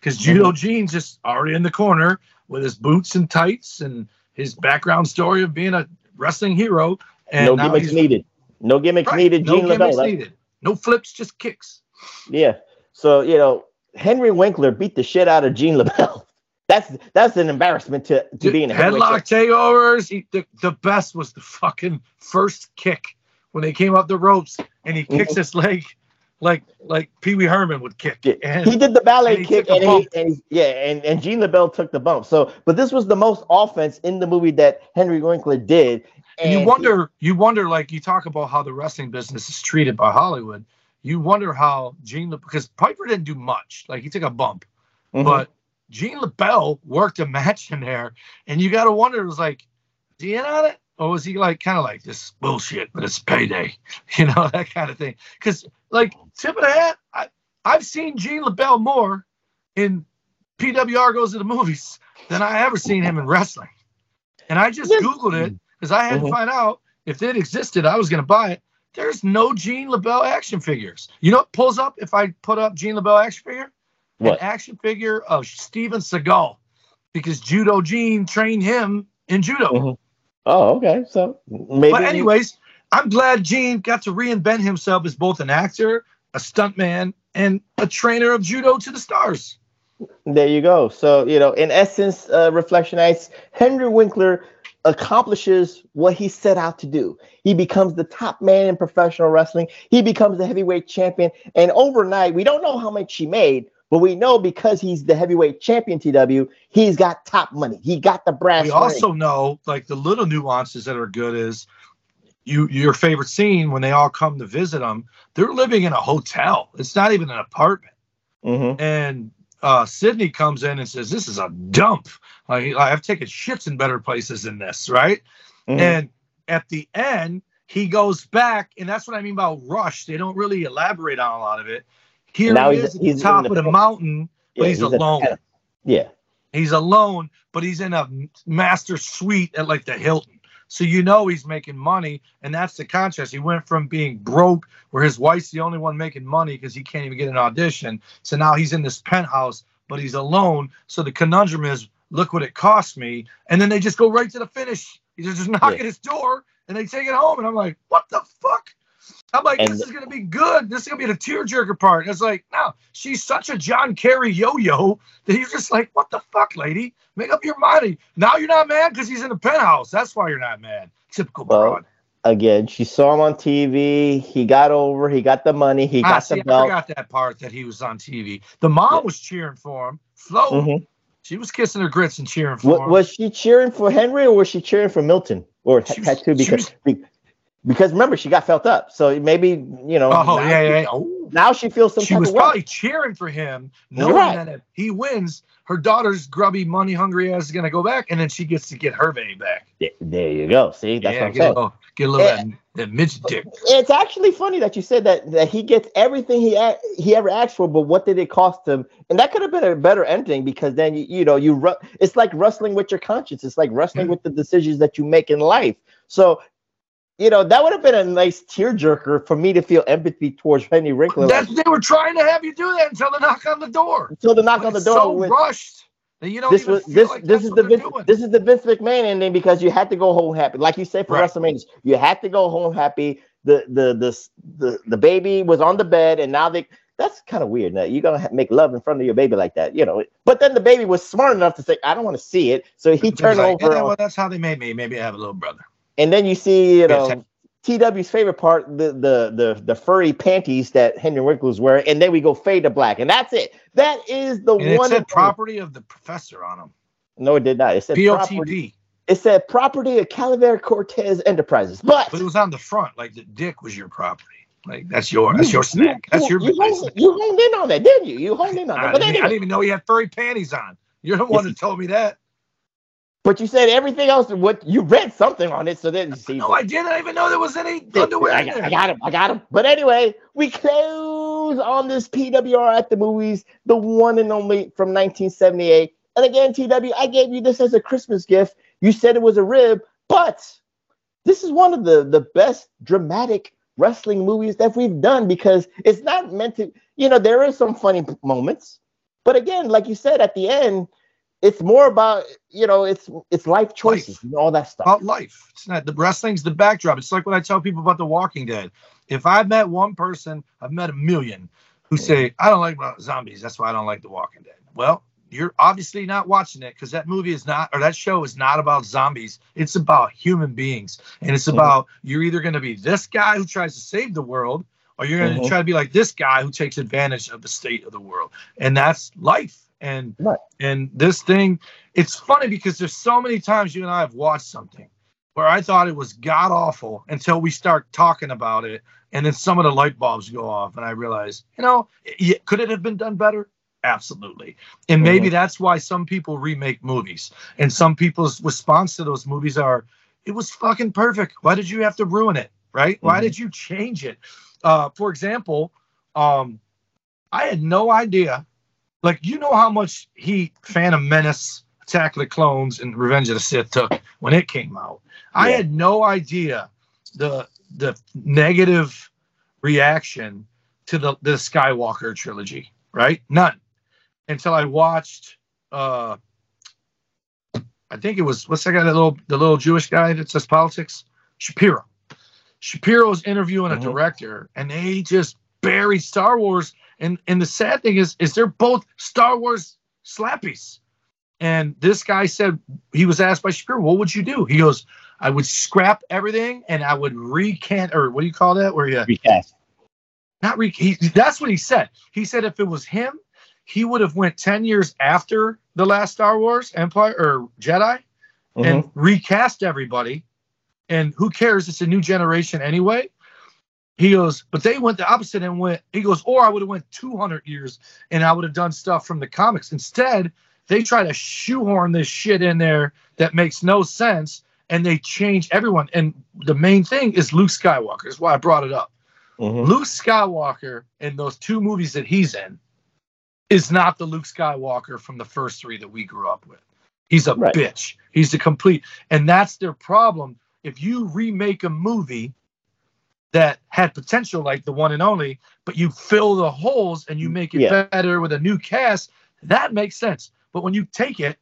Because judo Mm-hmm. Gene's just already in the corner with his boots and tights and his background story of being a wrestling hero. And no gimmicks needed. No gimmicks Right. needed. No Gene gimmicks LeBell. That's- needed. No flips, just kicks. Yeah. So you know, Henry Winkler beat the shit out of Gene LeBell. That's that's an embarrassment to to Dude, be in a headlock takeovers. He, the, the best was the fucking first kick when they came up the ropes and he kicks Mhm. his leg like like Pee Wee Herman would kick. And he did the ballet and kick, and, he, and he, yeah, and, and Gene LeBell took the bump. So, but this was the most offense in the movie that Henry Winkler did. And you wonder, you wonder, like you talk about how the wrestling business is treated by Hollywood. You wonder how Gene, because Piper didn't do much. Like he took a bump, Mhm. but Gene LeBell worked a match in there, and you got to wonder, it was like, is he in on it, or was he like kind of like this bullshit, but it's payday, you know, that kind of thing? Because like tip of the hat, I, I've seen Gene LeBell more in PWR goes to the movies than I ever seen him in wrestling, and I just googled it because I had Mhm. to find out if it existed. I was going to buy it. There's no Gene LeBell action figures. You know what pulls up if I put up Gene LeBell action figure? What? An action figure of Steven Seagal because Judo Gene trained him in judo. Mhm. oh, okay. So maybe. But anyways, I'm glad Gene got to reinvent himself as both an actor, a stuntman, and a trainer of judo to the stars. There you go. So, you know, in essence, uh, Reflectionites, Henry Winkler accomplishes what he set out to do. He becomes the top man in professional wrestling. He becomes the heavyweight champion. And overnight, we don't know how much he made, but we know because he's the heavyweight champion, TW, he's got top money. He got the brass. We ring. also know, like the little nuances that are good is you your favorite scene when they all come to visit them. They're living in a hotel. It's not even an apartment. Mhm. and uh, Sidney comes in and says, "This is a dump. Like, I've taken shits in better places than this, right?" Mhm. And at the end, he goes back, and that's what I mean by rush. They don't really elaborate on a lot of it. Here Now he he's- at he's the top the of the mountain, but Yeah, he's, at alone. head. Yeah. He's alone, but he's in a master suite at like the Hilton. So you know he's making money, and that's the contrast. He went from being broke, where his wife's the only one making money because he can't even get an audition. So now he's in this penthouse, but he's alone. So the conundrum is, look what it cost me, and then they just go right to the finish. He's just knock Yeah. at his door, and they take it home, and I'm like, what the fuck? I'm like, And- this is gonna be good. This is gonna be the tearjerker part. And it's like, no, she's such a John Kerry yo-yo that he's just like, what the fuck, lady? Make up your mind. Now you're not mad because he's in the penthouse. That's why you're not mad. Typical Well, broad. Again, she saw him on TV. He got over. He got the money. He Ah, got see, the I forgot that part that he was on TV. The mom Yeah. was cheering for him. Flo, Mhm. she was kissing her grits and cheering for Wa- him. was she cheering for Henry or was she cheering for Milton or She was- Because be- because remember she got felt up, so maybe you know. oh now, yeah, yeah. yeah. Oh. Now she feels some She was way. probably cheering for him, knowing Right. that if he wins, her daughter's grubby, money hungry ass is gonna go back, and then she gets to get her baby back. There- There you go. See, that's yeah, what I'm get a saying. little, get a little Yeah. that, that midget dick. It's actually funny that you said that that he gets everything he a- he ever asked for, but what did it cost him? And that could have been a better ending because then you, you know you ru- it's like wrestling with your conscience. It's like wrestling Mhm. with the decisions that you make in life. So, you know that would have been a nice tearjerker for me to feel empathy towards Henry Winkler. That's they were trying to have you do that until the knock on the door. until the knock But on the door. so with- rushed that you don't this was this like this is the Vince, doing. this is the Vince McMahon ending because you had to go home happy, like you said for Right. WrestleMania. You had to go home happy. The the the the the baby was on the bed, and now they. That's kind of weird. Now you're gonna ha- make love in front of your baby like that, you know. But then the baby was smart enough to say, "I don't want to see it," so he turned like, over. yeah, well, that's how they made me. Maybe I have a little brother. And then you see, you know, TW's favorite part, the the the the furry panties that Henry Winkler was wearing, and then we go fade to black, and that's it. That is the And it one. said property of the professor on them. No, it did not. It said property. It said property of Calaver Cortez Enterprises, but But it was on the front, like the dick was your property. Like that's your that's your snack. That's your you, business. honed, you honed in on that, didn't you? You honed in on I that. But didn't, I didn't even know he had furry panties on. You're the one that told me that. But you said everything else. What you read something on it, so then you see. No, I didn't even know there was any underwear I got. I got him. I got him. But anyway, we close on this PWR at the movies, the one and only from 1978. And again, TW, I gave you this as a Christmas gift. You said it was a rib, but this is one of the the best dramatic wrestling movies that we've done because it's not meant to. You know, there is some funny moments, but again, like you said at the end, it's more about you know, it's it's life choices Life. and all that stuff. About life. It's not the wrestling's the backdrop. It's like what I tell people about The Walking Dead. If I've met one person, I've met a million who say, I don't like about zombies. That's why I don't like The Walking Dead. Well, you're obviously not watching it because that movie is not, or that show is not about zombies. It's about human beings. And it's Mhm. about you're either going to be this guy who tries to save the world, or you're going to Mhm. try to be like this guy who takes advantage of the state of the world. And that's life. And Right. and this thing, it's funny because there's so many times you and I have watched something where I thought it was god awful until we start talking about it, and then some of the light bulbs go off, and I realize, you know, y- could it have been done better? Absolutely. And maybe that's why some people remake movies, and some people's response to those movies are, "It was fucking perfect. Why did you have to ruin it? Right? Why Mhm. did you change it?" Uh, for example, um, I had no idea. Like, you know how much heat Phantom Menace, Attack of the Clones, and Revenge of the Sith took when it came out. I had no idea the the negative reaction to the the Skywalker trilogy, right? None until I watched. uh I think it was what's that guy, the little the little Jewish guy that says politics, Shapiro. Shapiro's interviewing a Mhm. director, and they just buried Star Wars. And and the sad thing is, is they're both Star Wars slappies. And this guy said he was asked by Shapiro, "What would you do?" He goes, "I would scrap everything and I would recant or what do you call that? Where you Recast. not re- he, that's what he said. He said if it was him, he would have went ten years after the last Star Wars Empire or Jedi Mhm. and recast everybody. And who cares? It's a new generation anyway. He goes, but they went the opposite and went. He goes, or I would have went 200 years and I would have done stuff from the comics. Instead, they try to shoehorn this shit in there that makes no sense, and they change everyone. And the main thing is Luke Skywalker. Is why I brought it up. Mhm. Luke Skywalker in those two movies that he's in is not the Luke Skywalker from the first three that we grew up with. He's a Right. bitch. He's the complete, and that's their problem. If you remake a movie that had potential, like the one and only, but you fill the holes and you mm, make it Yeah. better with a new cast, that makes sense. But when you take it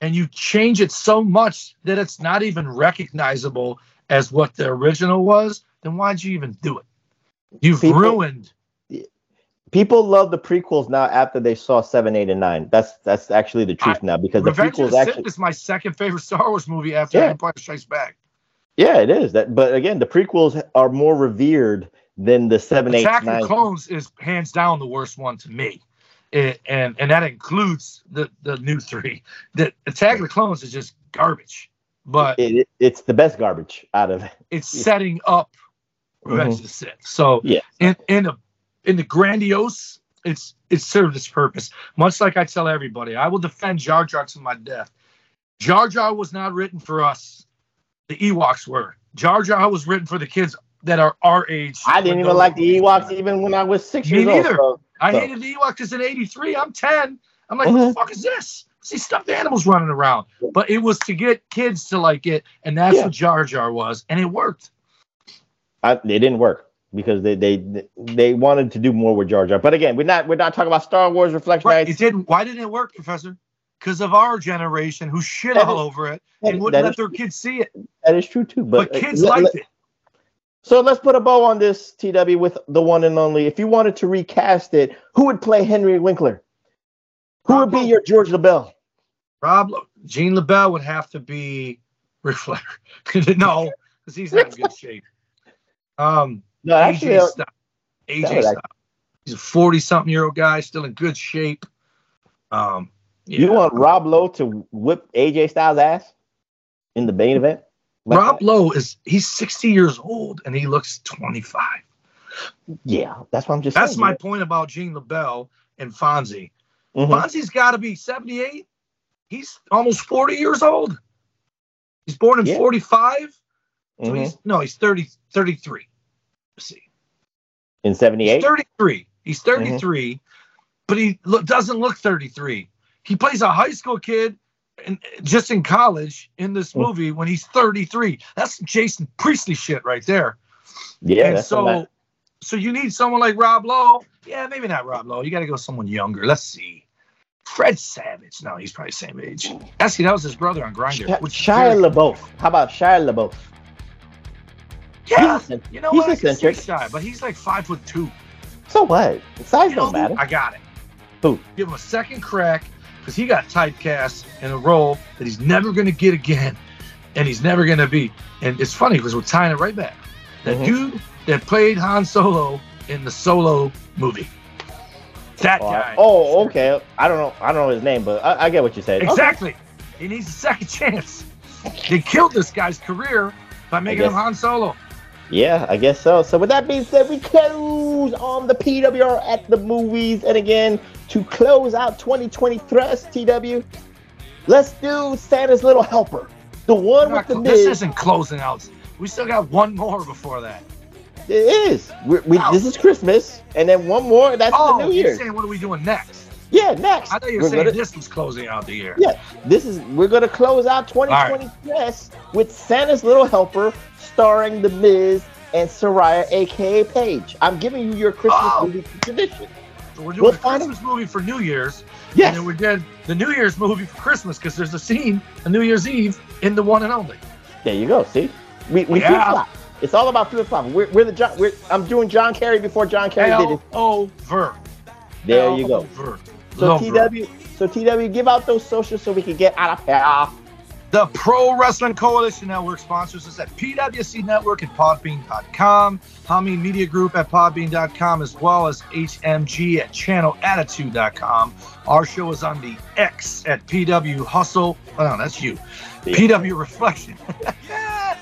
and you change it so much that it's not even recognizable as what the original was, then why'd you even do it? You've People- ruined. People love the prequels now after they saw seven, eight, and nine. That's that's actually the truth now because the Revenge of prequels the Sith actually is my second favorite Star Wars movie after Yeah. Empire Strikes Back. Yeah it is that but again the prequels are more revered than the seven, eight, Attack of nine. the Clones is hands down the worst one to me. It, and and that includes the the new three. The Attack of the Clones is just garbage, but It, it- it's the best garbage out of it. it's setting up Revenge of the Sith. So Yeah. in in the in the grandiose, it's it served its purpose. Much like I tell everybody, I will defend Jar Jar to my death. Jar Jar was not written for us. The Ewoks were. Jar Jar was written for the kids that are our age. I didn't even like the Ewoks even when I was six Me years old. neither. so- I So- hated the Ewoks because in '83, I'm 10. I'm like, what Mhm. the fuck is this? See stuffed animals running around. But it was to get kids to like it, and that's Yeah. what Jar Jar was, and it worked. I, it didn't work because they they they wanted to do more with Jar Jar. But again, we're not we're not talking about Star Wars Reflection Right? It didn't. Why didn't it work, Professor? Because of our generation who shit That all is- over it and wouldn't let their kids see it. That is true too. But, But, uh, kids let- liked let- it. So let's put a bow on this TW with the one and only. If you wanted to recast it, who would play Henry Winkler? Who would be Rob your George LeBell? Rob, Gene LeBell would have to be Ric Flair. no, because he's not in good shape. Um, No, actually, AJ uh, Styles. AJ Styles. He's a forty-something year old guy, still in good shape. Um, yeah. you want Rob Lowe to whip AJ Styles' ass in the main event? Rob Lowe is he's sixty years old and he looks twenty-five. Yeah, that's what I'm just That's saying. my point about Gene LeBell and Fonzie. Mhm. Fonzie's got to be 78. He's almost 40 years old. He's born in Yeah. 45. So Mhm. he's no, he's 30, 33. Let's see. In He's 78? 33. He's Mm-hmm. 33, but he look, doesn't look 33. He plays a high school kid and just in college in this Mm. movie when he's 33. That's Jason Priestley shit right there. Yeah, and so so, you need someone like Rob Lowe. Yeah, maybe not Rob Lowe. You got to go someone younger. Let's see. Fred Savage. No, he's probably the same age. Actually, that was his brother on Grinder. Which is Shia very- LaBeouf. How about Shia LaBeouf? Yeah, He's eccentric. you know He's what? I can see eccentric. Shy, but he's like five foot two. So what? Size You know don't matter. I got it. Who? Give him a second crack because he got typecast in a role that he's never going to get again, and he's never going to be. And it's funny because we're tying it right back. That Mhm. dude that played Han Solo in the Solo movie. That Oh, guy. oh, okay. I don't know. I don't know his name, but I, I get what you said. Okay. Exactly. He needs a second chance. They killed this guy's career by making him Han Solo. Yeah, I guess so. So with that being said, we close on the PWR at the movies, and again to close out 2020 thrust TW. Let's do Santa's Little Helper, the one with the this isn't closing out. We still got one more before that. It is. We're, we, Wow. This is Christmas, and then one more. That's Oh, the New Year's. saying what are we doing next? Yeah, next. I thought you were We're saying gonna- this was closing out the year. Yeah, this is we're gonna close out 2020 Press with Santa's Little Helper, starring The Miz and Saraya, aka Paige. I'm giving you your Christmas Oh. movie tradition. So we're doing We'll a find Christmas movie for New Year's, Yes, and then we did the New Year's movie for Christmas because there's a scene on New Year's Eve in the one and only. there you go. See, we we Yeah. flip flop. It's all about flip flop. We're, we're the John. We're, I'm doing John Kerry before John Kerry did it. O ver. There you go. So. TW, so TW, give out those socials so we can get out of here. The Pro Wrestling Coalition Network sponsors us at PWC Network at Podbean.com, Hami Media Group at Podbean.com, as well as HMG at ChannelAttitude.com. Our show is on the X at PW Hustle. Oh, no, that's you. PW Reflection. yeah.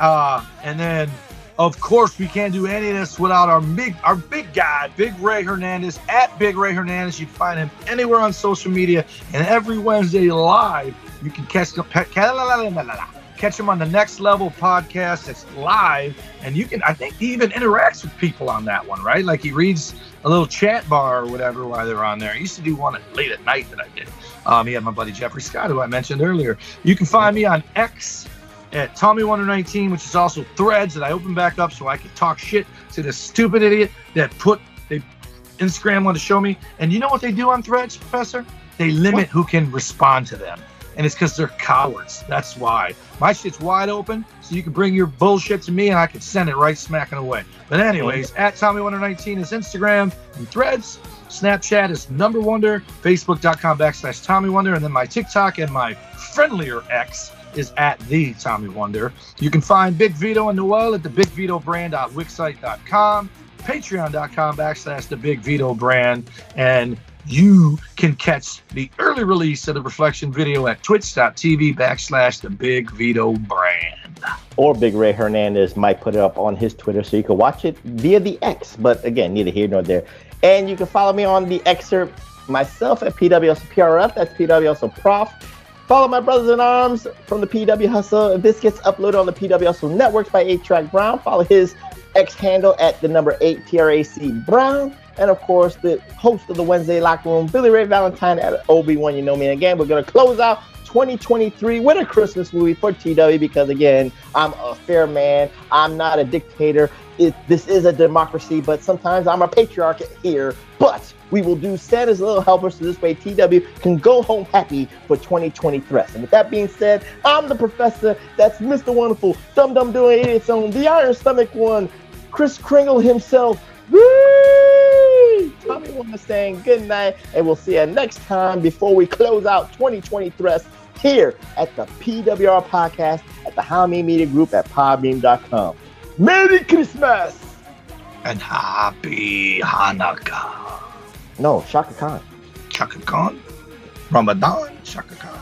uh, and then, of course, we can't do any of this without our big, our big guy, Big Ray Hernandez at Big Ray Hernandez. You can find him anywhere on social media, and every Wednesday live, you can catch him. Catch him on the Next Level podcast. It's live, and you can. I think he even interacts with people on that one, right? Like he reads a little chat bar or whatever while they're on there. I used to do one late at night that I did. Um, he had my buddy Jeffrey Scott, who I mentioned earlier. You can find me on X at Tommy 119, which is also threads that I open back up so I can talk shit to this stupid idiot that put they Instagram wanted to show me. And you know what they do on threads, Professor? They limit who can respond to them. and it's because they're cowards. That's why. My shit's wide open, so you can bring your bullshit to me and I can send it right smacking away. But anyways, mm. at Tommy Wonder 19 is Instagram and Threads. Snapchat is Number Wonder. Facebook.com backslash Tommy Wonder, and then my TikTok and my friendlier X is at the Tommy Wonder. You can find Big Vito and Noel at the Big Vito brand.wixsite.com, patreon.com backslash the Big Vito brand, and you can catch the early release of the reflection video at twitch.tv backslash the Big Vito brand. Or Big Ray Hernandez might put it up on his Twitter so you can watch it via the X. But again, neither here nor there. And you can follow me on the excerpt myself at PWS PRF. That's PWS Prof. Follow my brothers in arms from the PW Hustle. If this gets uploaded on the PW Hustle Networks by 8 Track Brown, follow his X handle at the number 8 TRAC Brown. And of course, the host of the Wednesday Locker Room, Billy Ray Valentine at OB1. You know me again. We're going to close out 2023 with a Christmas movie for TW because, again, I'm a fair man. I'm not a dictator. It, this is a democracy, but sometimes I'm a patriarch here. But we will do Santa's Little Helper so this way TW can go home happy for 2023. And with that being said, I'm the professor. That's Mr. Wonderful, Dum Dum Doing Idiots on the Iron Stomach one, Kris Kringle himself. Woo! Tommy Wonder saying good night, and we'll see you next time before we close out 2023 here at the PWR podcast at the How Me Media Group at podbean.com. Merry Christmas! And happy Hanukkah. No, Shaka Khan. Chaka Khan. Ramadan, Chaka Khan.